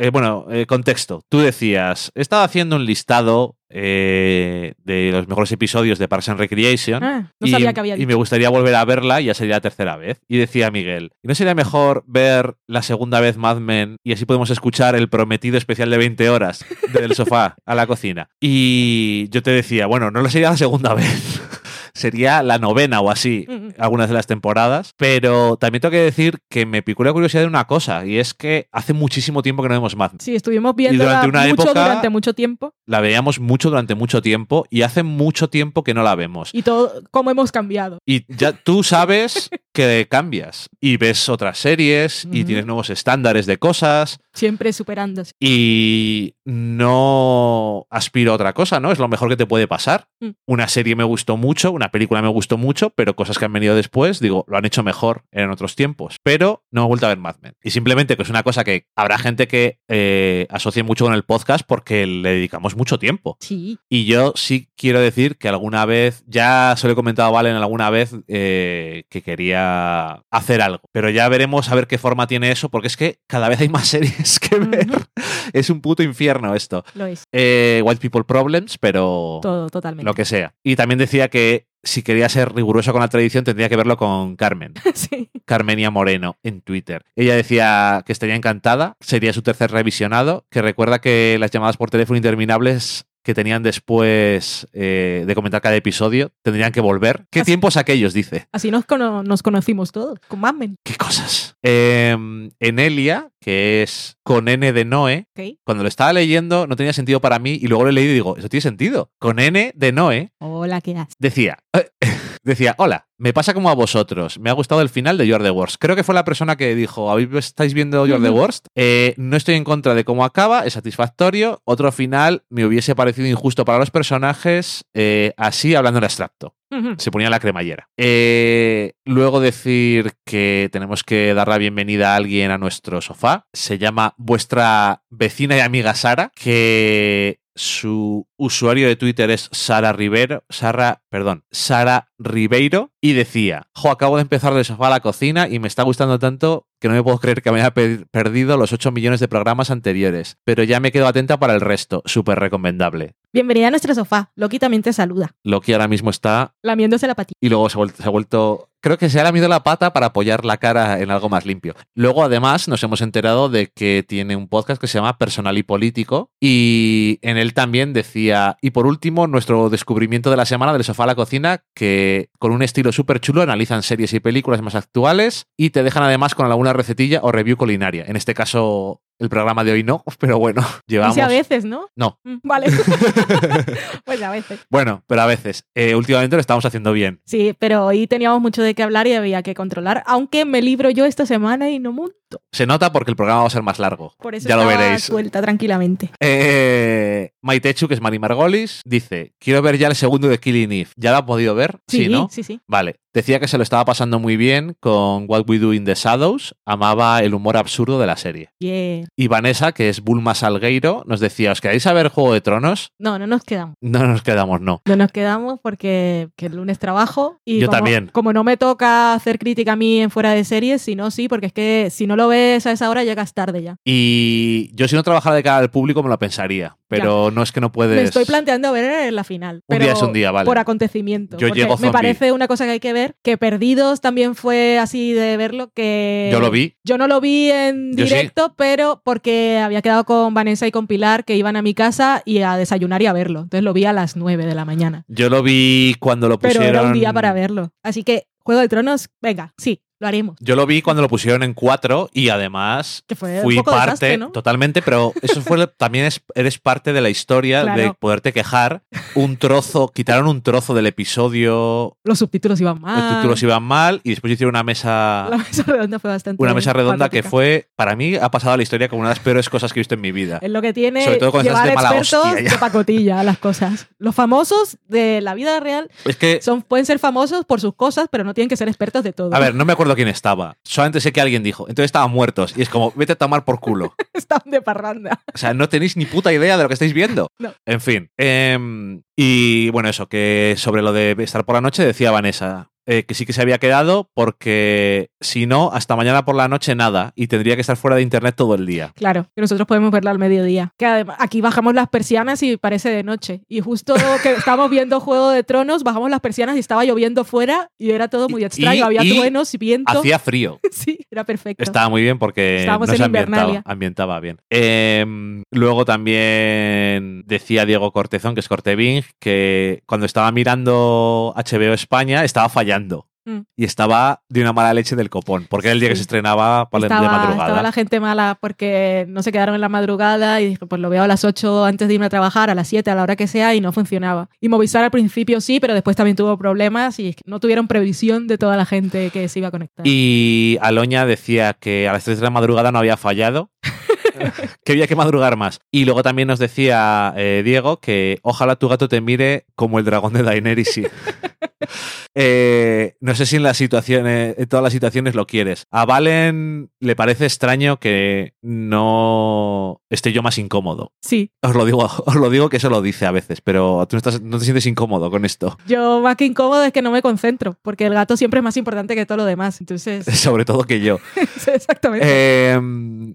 eh, bueno, eh, contexto, tú decías, he estado haciendo un listado eh, de los mejores episodios de Parks and Recreation. Ah, no y, sabía que había y me gustaría volver a verla y ya sería la tercera vez. Y decía Miguel, ¿y no sería mejor ver la segunda vez Mad Men y así podemos escuchar el prometido especial de 20 horas del sofá a la cocina? Y yo te decía, bueno, no lo sería la segunda vez. Sería la novena o así, algunas de las temporadas. Pero también tengo que decir que me picó la curiosidad de una cosa, y es que hace muchísimo tiempo que no vemos Mad Men. Sí, estuvimos viendo durante una mucho época- durante mucho tiempo. La veíamos mucho durante mucho tiempo y hace mucho tiempo que no la vemos. Y todo, cómo hemos cambiado. Y ya tú sabes que cambias y ves otras series y tienes nuevos estándares de cosas Siempre superándose. y no aspiro a otra cosa, ¿no? Es lo mejor que te puede pasar. Mm. Una serie me gustó mucho, una la película me gustó mucho, pero cosas que han venido después, digo, lo han hecho mejor en otros tiempos. Pero no he vuelto a ver Mad Men. Y simplemente que es una cosa que habrá gente que eh, asocie mucho con el podcast porque le dedicamos mucho tiempo. Sí. Y yo sí quiero decir que alguna vez, ya se lo he comentado a Valen alguna vez eh, que quería hacer algo, pero ya veremos a ver qué forma tiene eso, porque es que cada vez hay más series que ver. es un puto infierno esto. Lo es. Eh, White People Problems, pero Todo, totalmente. lo que sea. Y también decía que si quería ser riguroso con la tradición tendría que verlo con Carmen. sí. Carmenia Moreno en Twitter. Ella decía que estaría encantada, sería su tercer revisionado, que recuerda que las llamadas por teléfono interminables que tenían después eh, de comentar cada episodio tendrían que volver. ¿Qué Así- tiempos aquellos? Dice. Así nos, cono- nos conocimos todos, con Mad Men. ¿Qué cosas? Eh, Enelia, que es con N de Noé, cuando lo estaba leyendo no tenía sentido para mí y luego lo he leído y digo, eso tiene sentido. Con N de Noé Hola, ¿qué haces? decía, decía, hola, me pasa como a vosotros, me ha gustado el final de You're the Worst. Creo que fue la persona que dijo, "¿Habéis- ¿estáis viendo You're the. Worst? Eh, no estoy en contra de cómo acaba, es satisfactorio. Otro final me hubiese parecido injusto para los personajes, eh, así hablando en abstracto. Se ponía la cremallera. Eh, luego decir que tenemos que dar la bienvenida a alguien a nuestro sofá. Se llama vuestra vecina y amiga Sara, que su usuario de Twitter es Sara Rivero, Sara, perdón, Sara Ribeiro, y decía, jo, acabo de empezar del sofá a la cocina y me está gustando tanto que no me puedo creer que me haya pe- perdido los 8 millones de programas anteriores, pero ya me quedo atenta para el resto, súper recomendable. Bienvenida a nuestro sofá. Loki también te saluda, Loki ahora mismo está lamiéndose la patita. y luego se ha vuelto, se ha vuelto- creo que se ha lamido la pata para apoyar la cara en algo más limpio. Luego además nos hemos enterado de que tiene un podcast que se llama Personal y Político y en él también decía, y por último nuestro descubrimiento de la semana del sofá a la cocina, que con un estilo súper chulo analizan series y películas más actuales y te dejan además con alguna recetilla o review culinaria. En este caso el programa de hoy no, pero bueno, llevamos... Dice a veces, ¿no? No, Mm, Vale. pues a veces. bueno, pero a veces. Eh, últimamente lo estamos haciendo bien. Sí, pero hoy teníamos mucho de qué hablar y había que controlar, aunque me libro yo esta semana y no monto. Se nota porque el programa va a ser más largo. Por eso ya lo veréis. suelta tranquilamente. Eh, Maitechu, que es Mari Margolis, dice: Quiero ver ya el segundo de Killing Eve. ¿Ya lo ha podido ver? Sí, ¿no? sí, sí. Vale. Decía que se lo estaba pasando muy bien con What We Do in the Shadows. Amaba el humor absurdo de la serie. Yeah. Y Vanessa, que es Bulma Salgueiro, nos decía: ¿Os queréis saber Juego de Tronos? No, no nos quedamos. No nos quedamos, no. No nos quedamos porque que el lunes trabajo y Yo como, también. como no me toca hacer crítica a mí en fuera de series, si no, sí, porque es que si no lo ves a esa hora llegas tarde ya. Y yo, si no trabajara de cara al público, me lo pensaría. Pero no es que no puedes. Me estoy planteando ver la final. Un pero día es un día, vale. Por acontecimiento. Yo llego Me parece una cosa que hay que ver. Que Perdidos también fue así de verlo. Que Yo lo vi. Yo no lo vi en Yo sí. directo, pero porque había quedado con Vanessa y con Pilar que iban a mi casa y a desayunar y a verlo. Entonces lo vi a las 9 de la mañana. Yo lo vi cuando lo Pero pusieron. era un día para verlo. Así que Juego de Tronos, venga, sí, lo haremos. Yo lo vi cuando lo pusieron en cuatro y además fue fui parte desastre, ¿no? totalmente, pero eso fue también es- eres parte de la historia Claro. de poderte quejar. Un trozo, quitaron un trozo del episodio, Los subtítulos iban mal. los títulos iban mal y después hicieron una mesa La mesa redonda fue bastante. una mesa redonda que fue para mí ha pasado a la historia como una de las peores cosas que he visto en mi vida. Es lo que tiene Sobre todo estás llevar de mala expertos de pacotilla las cosas. Los famosos de la vida real Es que son, pueden ser famosos por sus cosas, pero no tienen que ser expertos de todo. a ver, no me acuerdo quién estaba. Solamente sé que alguien dijo, entonces estaban muertos y es como, vete a tomar por culo. Están de parranda. O sea, no tenéis ni puta idea de lo que estáis viendo. No. En fin. em, y bueno, eso, que sobre lo de estar por la noche decía Vanessa. Eh, que sí que se había quedado porque si no, hasta mañana por la noche nada y tendría que estar fuera de internet todo el día. Claro, que nosotros podemos verla al mediodía. Que además, aquí bajamos las persianas y parece de noche. Y justo que estábamos viendo Juego de Tronos, bajamos las persianas y estaba lloviendo fuera y era todo muy Y- extraño. Había y truenos y viento. Hacía frío. Sí, era perfecto. Estaba muy bien porque Estábamos no en se ambientaba bien. Em, luego también decía Diego Cortezón, que es Corteving, que cuando estaba mirando HBO España estaba fallando. Mm. Y estaba de una mala leche del copón, porque era el día que se estrenaba para- de estaba, madrugada. estaba la gente mala porque no se quedaron en la madrugada y dije, pues lo veo a las 8 antes de irme a trabajar, a las 7, a la hora que sea, y no funcionaba. Y Movistar al principio sí, pero después también tuvo problemas y no tuvieron previsión de toda la gente que se iba a conectar. Y Aloña decía que a las 3 de la madrugada no había fallado. que había que madrugar más. Y luego también nos decía eh, Diego que ojalá tu gato te mire como el dragón de Daenerys. sí. Eh, no sé si en las situaciones, en todas las situaciones lo quieres. A Valen le parece extraño que no esté yo más incómodo. Sí, Os lo digo, os lo digo que eso lo dice a veces, pero tú no, estás, no te sientes incómodo con esto. yo más que incómodo es que no me concentro, porque el gato siempre es más importante que todo lo demás. Entonces, Sobre todo que yo. exactamente. Eh,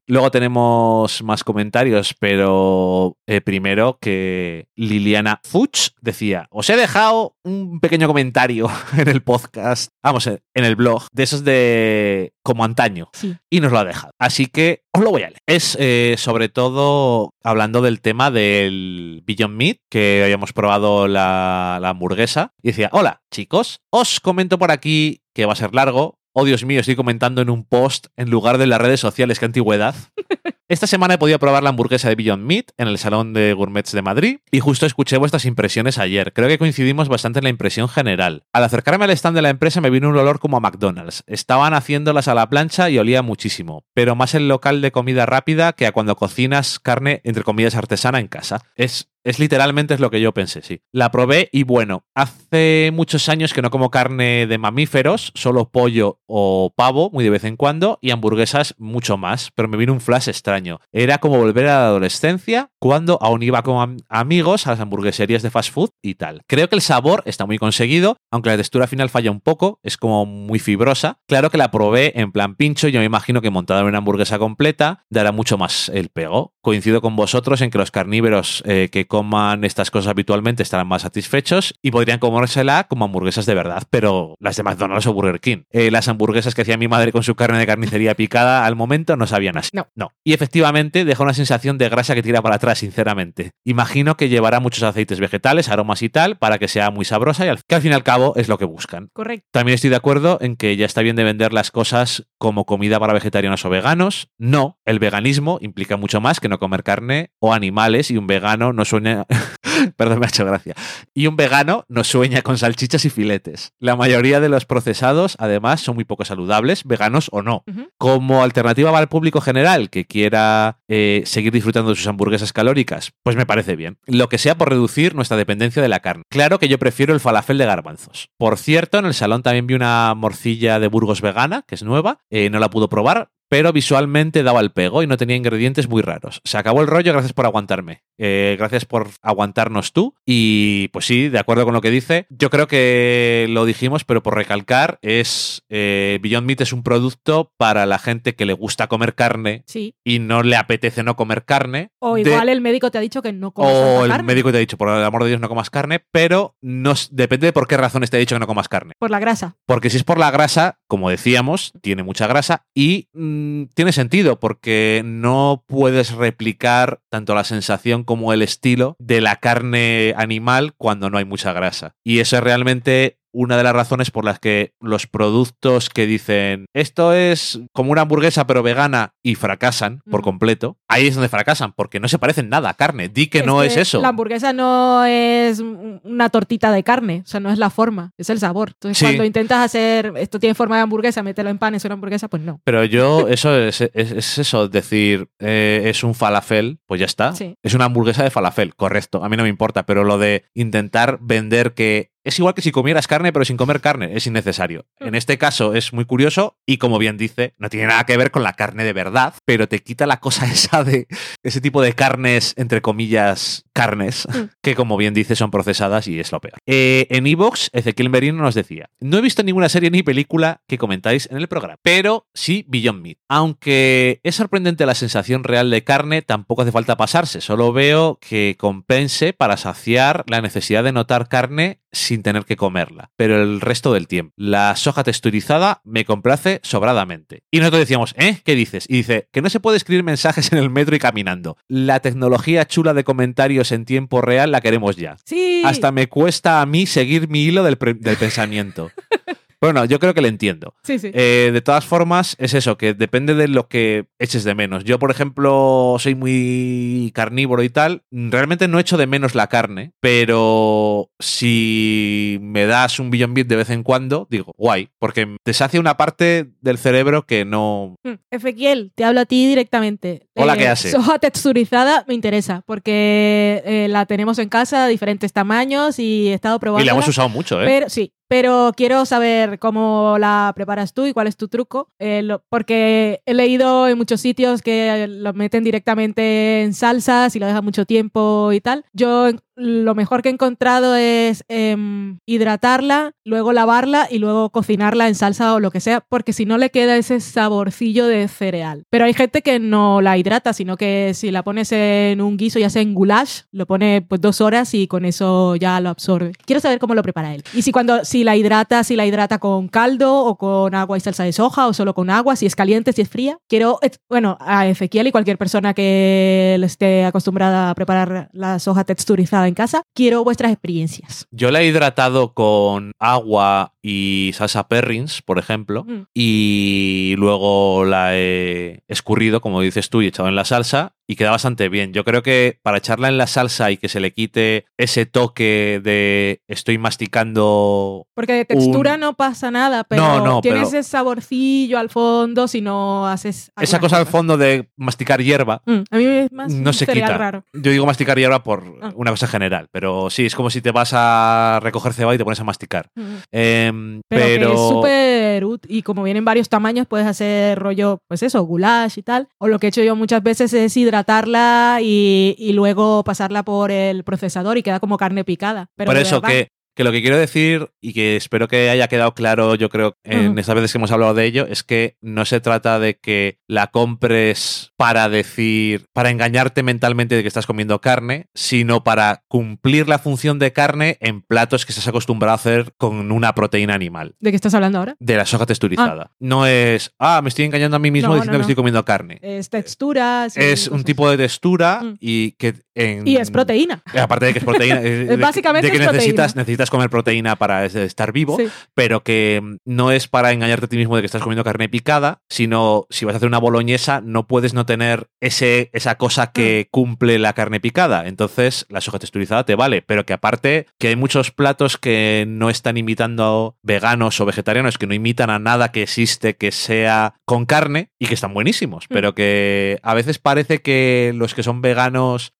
luego tenemos más comentarios, pero eh, primero que Liliana Fuchs decía, os he dejado un pequeño comentario en el podcast, vamos, en el blog, de esos de como antaño, Sí. y nos lo ha dejado. Así que os lo voy a leer. Es eh, sobre todo hablando del tema del Beyond Meat, que habíamos probado la, la hamburguesa, y decía, hola chicos, os comento por aquí que va a ser largo, Oh, Dios mío, estoy comentando en un post en lugar de las redes sociales. ¡Qué antigüedad! Esta semana he podido probar la hamburguesa de Beyond Meat en el Salón de Gourmets de Madrid y justo escuché vuestras impresiones ayer. Creo que coincidimos bastante en la impresión general. Al acercarme al stand de la empresa me vino un olor como a McDonald's. Estaban haciéndolas a la plancha y olía muchísimo, pero más el local de comida rápida que a cuando cocinas carne, entre comillas, artesana en casa. Es es literalmente es lo que yo pensé, sí. La probé y bueno, hace muchos años que no como carne de mamíferos, solo pollo o pavo, muy de vez en cuando, y hamburguesas mucho más, pero me vino un flash extraño. Era como volver a la adolescencia cuando aún iba con am- amigos a las hamburgueserías de fast food y tal. Creo que el sabor está muy conseguido, aunque la textura final falla un poco, es como muy fibrosa. Claro que la probé en plan pincho, yo me imagino que montada en una hamburguesa completa dará mucho más el pego. Coincido con vosotros en que los carnívoros eh, que coman estas cosas habitualmente estarán más satisfechos y podrían comérsela como hamburguesas de verdad, pero las de McDonald's o Burger King. Eh, las hamburguesas que hacía mi madre con su carne de carnicería picada al momento no sabían así. No. No. Y efectivamente deja una sensación de grasa que tira para atrás, sinceramente. Imagino que llevará muchos aceites vegetales, aromas y tal, para que sea muy sabrosa y al, que al fin y al cabo es lo que buscan. Correcto. También estoy de acuerdo en que ya está bien de vender las cosas como comida para vegetarianos o veganos. No, el veganismo implica mucho más que no comer carne o animales y un vegano no sueña... Perdón, me ha hecho gracia. Y un vegano no sueña con salchichas y filetes. La mayoría de los procesados, además, son muy poco saludables, veganos o no. Como alternativa para el público general que quiera eh, seguir disfrutando de sus hamburguesas calóricas, pues me parece bien. Lo que sea por reducir nuestra dependencia de la carne. Claro que yo prefiero el falafel de garbanzos. Por cierto, en el salón también vi una morcilla de Burgos vegana, que es nueva. Eh, no la pudo probar, pero visualmente daba el pego y no tenía ingredientes muy raros. Se acabó el rollo, gracias por aguantarme. Eh, gracias por aguantarnos tú. Y pues sí, de acuerdo con lo que dice. Yo creo que lo dijimos, pero por recalcar, es eh, Beyond Meat es un producto para la gente que le gusta comer carne Sí. y no le apetece no comer carne. O De- igual el médico te ha dicho que no comes o tanta el carne. médico te ha dicho, por el amor de Dios, no comas carne, pero no, depende de por qué razones te ha dicho que no comas carne. Por la grasa. Porque si es por la grasa, como decíamos, tiene mucha grasa y mm, tiene sentido porque no puedes replicar tanto la sensación como el estilo de la carne animal cuando no hay mucha grasa. Y eso es realmente una de las razones por las que los productos que dicen esto es como una hamburguesa pero vegana y fracasan por completo, ahí es donde fracasan porque no se parecen nada a carne. Di que no es eso. La hamburguesa no es un- una tortita de carne, o sea, no es la forma, es el sabor. Entonces, Sí. cuando intentas hacer esto tiene forma de hamburguesa, mételo en pan, es una hamburguesa, pues no. Pero yo, eso es, es- es eso, decir, eh, es un falafel, pues ya está. Sí. Es una hamburguesa de falafel, correcto, a mí no me importa, pero lo de intentar vender que es igual que si comieras carne, pero sin comer carne, es innecesario. En este caso es muy curioso y como bien dice, no tiene nada que ver con la carne de verdad, pero te quita la cosa esa de ese tipo de carnes, entre comillas, carnes, Mm. que como bien dice son procesadas y es lo peor. Eh, en Evox, Ezequiel Merino nos decía, no he visto ninguna serie ni película que comentáis en el programa, pero sí Beyond Meat. Aunque es sorprendente la sensación real de carne, tampoco hace falta pasarse, solo veo que compense para saciar la necesidad de notar carne sin tener que comerla, pero el resto del tiempo. La soja texturizada me complace sobradamente. Y nosotros decíamos, ¿eh? ¿Qué dices? Y dice, que no se puede escribir mensajes en el metro y caminando. La tecnología chula de comentarios en tiempo real la queremos ya. Sí. Hasta me cuesta a mí seguir mi hilo del, del pensamiento. Bueno, yo creo que le entiendo. Sí, sí. Eh, de todas formas, es eso, que depende de lo que eches de menos. Yo, por ejemplo, soy muy carnívoro y tal. Realmente no echo de menos la carne, pero si me das un Beyond Meat de vez en cuando, digo, guay, porque sacia una parte del cerebro que no... Mm, Ezequiel, te hablo a ti directamente. Hola, ¿qué hace? Soja texturizada me interesa porque eh, la tenemos en casa, diferentes tamaños y he estado probando. Y la hemos usado mucho, ¿eh? Pero sí, pero quiero saber cómo la preparas tú y cuál es tu truco, eh, porque he leído en muchos sitios que lo meten directamente en salsas y lo dejan mucho tiempo y tal. Yo lo mejor que he encontrado es em, hidratarla, luego lavarla y luego cocinarla en salsa o lo que sea, porque si no le queda ese saborcillo de cereal. Pero hay gente que no la hidrata, sino que si la pones en un guiso, ya sea en goulash, lo pone pues dos horas y con eso ya lo absorbe. Quiero saber cómo lo prepara él. Y si cuando si la hidrata, si la hidrata con caldo o con agua y salsa de soja o solo con agua, si es caliente, si es fría. Quiero, bueno, a Ezequiel y cualquier persona que esté acostumbrada a preparar la soja texturizada en casa, quiero vuestras experiencias. Yo la he hidratado con agua y salsa perrins, por ejemplo, Mm. y luego la he escurrido, como dices tú, y echado en la salsa y queda bastante bien. Yo creo que para echarla en la salsa y que se le quite ese toque de estoy masticando Porque de textura Un- no pasa nada, pero No, no, tienes pero- ese saborcillo al fondo si no haces. esa cosa al fondo de masticar hierba. Mm, a mí es más No se quita. raro. Yo digo masticar hierba por Ah. una cosa general, pero sí, es como si te vas a recoger cebada y te pones a masticar. Mm. Em, Pero, pero que es súper útil y como vienen varios tamaños puedes hacer rollo, pues eso, goulash y tal. O lo que he hecho yo muchas veces es hidratarla y, y luego pasarla por el procesador y queda como carne picada. Pero por eso que, que lo que quiero decir y que espero que haya quedado claro, yo creo, en estas veces que hemos hablado de ello, es que no se trata de que la compres para decir, para engañarte mentalmente de que estás comiendo carne, sino para cumplir la función de carne en platos que estás acostumbrado a hacer con una proteína animal. ¿De qué estás hablando ahora? De la soja texturizada. No es, ah, me estoy engañando a mí mismo No, diciendo no, que no. estoy comiendo carne. Es texturas. y es un cosas. tipo de textura Mm. y que en, Y es proteína. Aparte de que es proteína. de- Básicamente de que es proteína. necesitas, necesitas comer proteína para es- estar vivo, Sí. pero que mm, no es para engañarte a ti mismo de que estás comiendo carne picada, sino si vas a hacer una boloñesa, no puedes no tener ese, esa cosa Mm. que cumple la carne picada. Entonces, la soja texturizada te vale, pero que aparte que hay muchos platos que no están imitando veganos o vegetarianos, que no imitan a nada que existe que sea con carne y que están buenísimos, Mm. pero que a veces parece que los que son veganos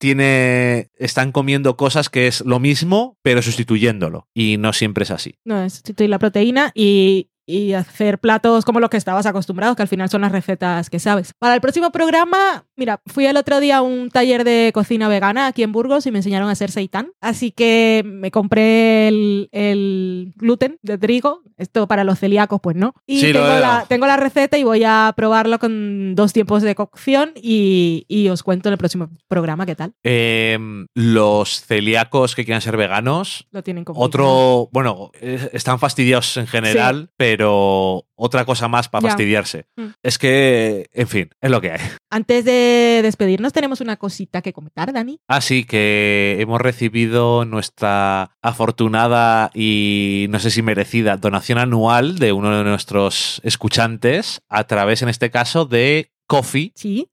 están comiendo cosas que es lo mismo, pero sustituyéndolo. Y no siempre es así. No, es sustituir la proteína y, y hacer platos como los que estabas acostumbrado, que al final son las recetas que sabes. Para el próximo programa, mira, fui el otro día a un taller de cocina vegana aquí en Burgos y me enseñaron a hacer seitán. Así que me compré el, el gluten de trigo. Esto para los celíacos, pues no. Y Sí, tengo, la, tengo la receta y voy a probarlo con dos tiempos de cocción y, y os cuento en el próximo programa qué tal. Em, los celíacos que quieran ser veganos, Lo tienen complicado. otro, bueno, eh, están fastidiosos en general, pero otra cosa más para Ya. fastidiarse. Mm. Es que, en fin, es lo que hay. Antes de despedirnos, tenemos una cosita que comentar, Dani. Así que hemos recibido nuestra afortunada y no sé si merecida donación anual de uno de nuestros escuchantes a través, en este caso, de Coffee, Sí,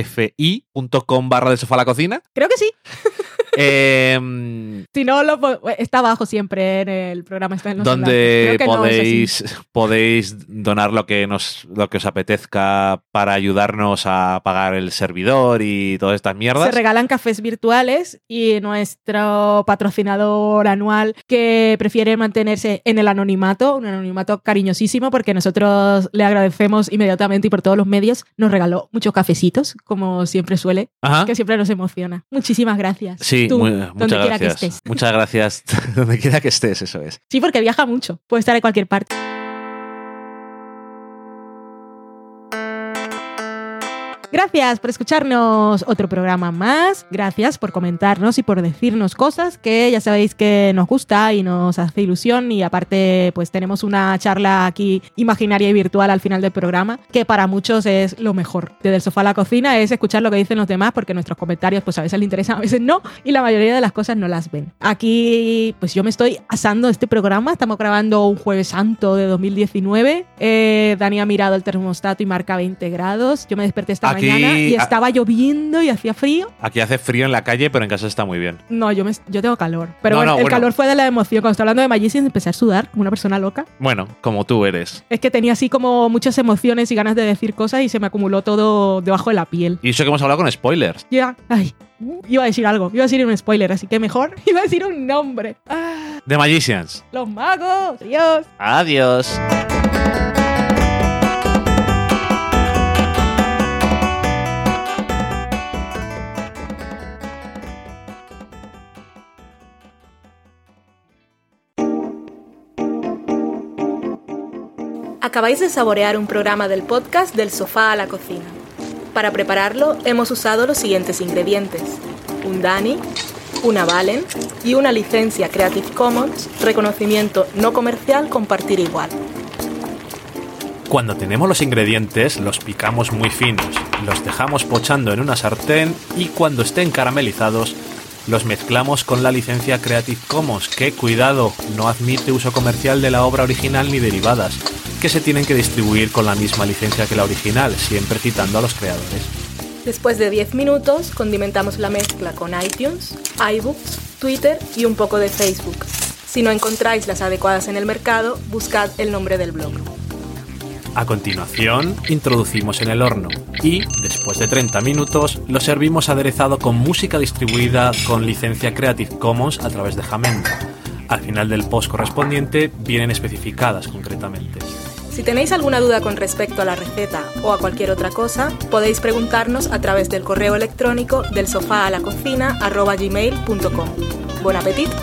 K-O-F-I.com barra de sofá a la cocina. creo que sí. Em, Si no, lo, está abajo siempre en el programa. Está en los donde no podéis, podéis donar lo que, nos, lo que os apetezca para ayudarnos a pagar el servidor y todas estas Se mierdas. regalan cafés virtuales y nuestro patrocinador anual que prefiere mantenerse en el anonimato, un anonimato cariñosísimo porque nosotros le agradecemos inmediatamente y por todos los medios nos regaló muchos cafecitos, como siempre suele, Ajá. que siempre nos emociona. Muchísimas gracias. Sí, Tú, muy- donde muchas quiera que gracias. estés. Muchas gracias donde quiera que estés, eso es. Sí, porque viaja mucho. Puede estar en cualquier parte. Gracias por escucharnos otro programa más. Gracias por comentarnos y por decirnos cosas que ya sabéis que nos gusta y nos hace ilusión. Y aparte, pues tenemos una charla aquí imaginaria y virtual al final del programa, que para muchos es lo mejor. Desde el sofá a la cocina es escuchar lo que dicen los demás, porque nuestros comentarios, pues a veces les interesan, a veces no, y la mayoría de las cosas no las ven. Aquí, pues yo me estoy asando este programa. Estamos grabando un Jueves Santo de 2019. Eh, Dani ha mirado el termostato y marca 20 grados. Yo me desperté esta Aquí- mañana y estaba lloviendo y hacía frío. Aquí hace frío en la calle, pero en casa está muy bien. No, yo, me, yo tengo calor. Pero No, bueno, no, el bueno. calor fue de la emoción. Cuando estaba hablando de Magicians empecé a sudar como una persona loca. Bueno, como tú eres. Es que tenía así como muchas emociones y ganas de decir cosas y se me acumuló todo debajo de la piel. Y eso que hemos hablado con spoilers. Ya, ay, iba a decir algo, iba a decir un spoiler, así que mejor iba a decir un nombre. Ah, The Magicians. Los magos. Adiós. Adiós. Acabáis de saborear un programa del podcast Del sofá a la cocina. Para prepararlo hemos usado los siguientes ingredientes. Un Dani, una Valen y una licencia Creative Commons, reconocimiento no comercial compartir igual. Cuando tenemos los ingredientes, los picamos muy finos, los dejamos pochando en una sartén y cuando estén caramelizados, los mezclamos con la licencia Creative Commons, que cuidado, no admite uso comercial de la obra original ni derivadas, que se tienen que distribuir con la misma licencia que la original, siempre citando a los creadores. Después de 10 minutos, condimentamos la mezcla con iTunes, iBooks, Twitter y un poco de Facebook. Si no encontráis las adecuadas en el mercado, buscad el nombre del blog. A continuación, introducimos en el horno y, después de 30 minutos, lo servimos aderezado con música distribuida con licencia Creative Commons a través de Jamendo. Al final del post correspondiente vienen especificadas concretamente. Si tenéis alguna duda con respecto a la receta o a cualquier otra cosa, podéis preguntarnos a través del correo electrónico del sofá a la cocina @gmail.com. Buen apetito.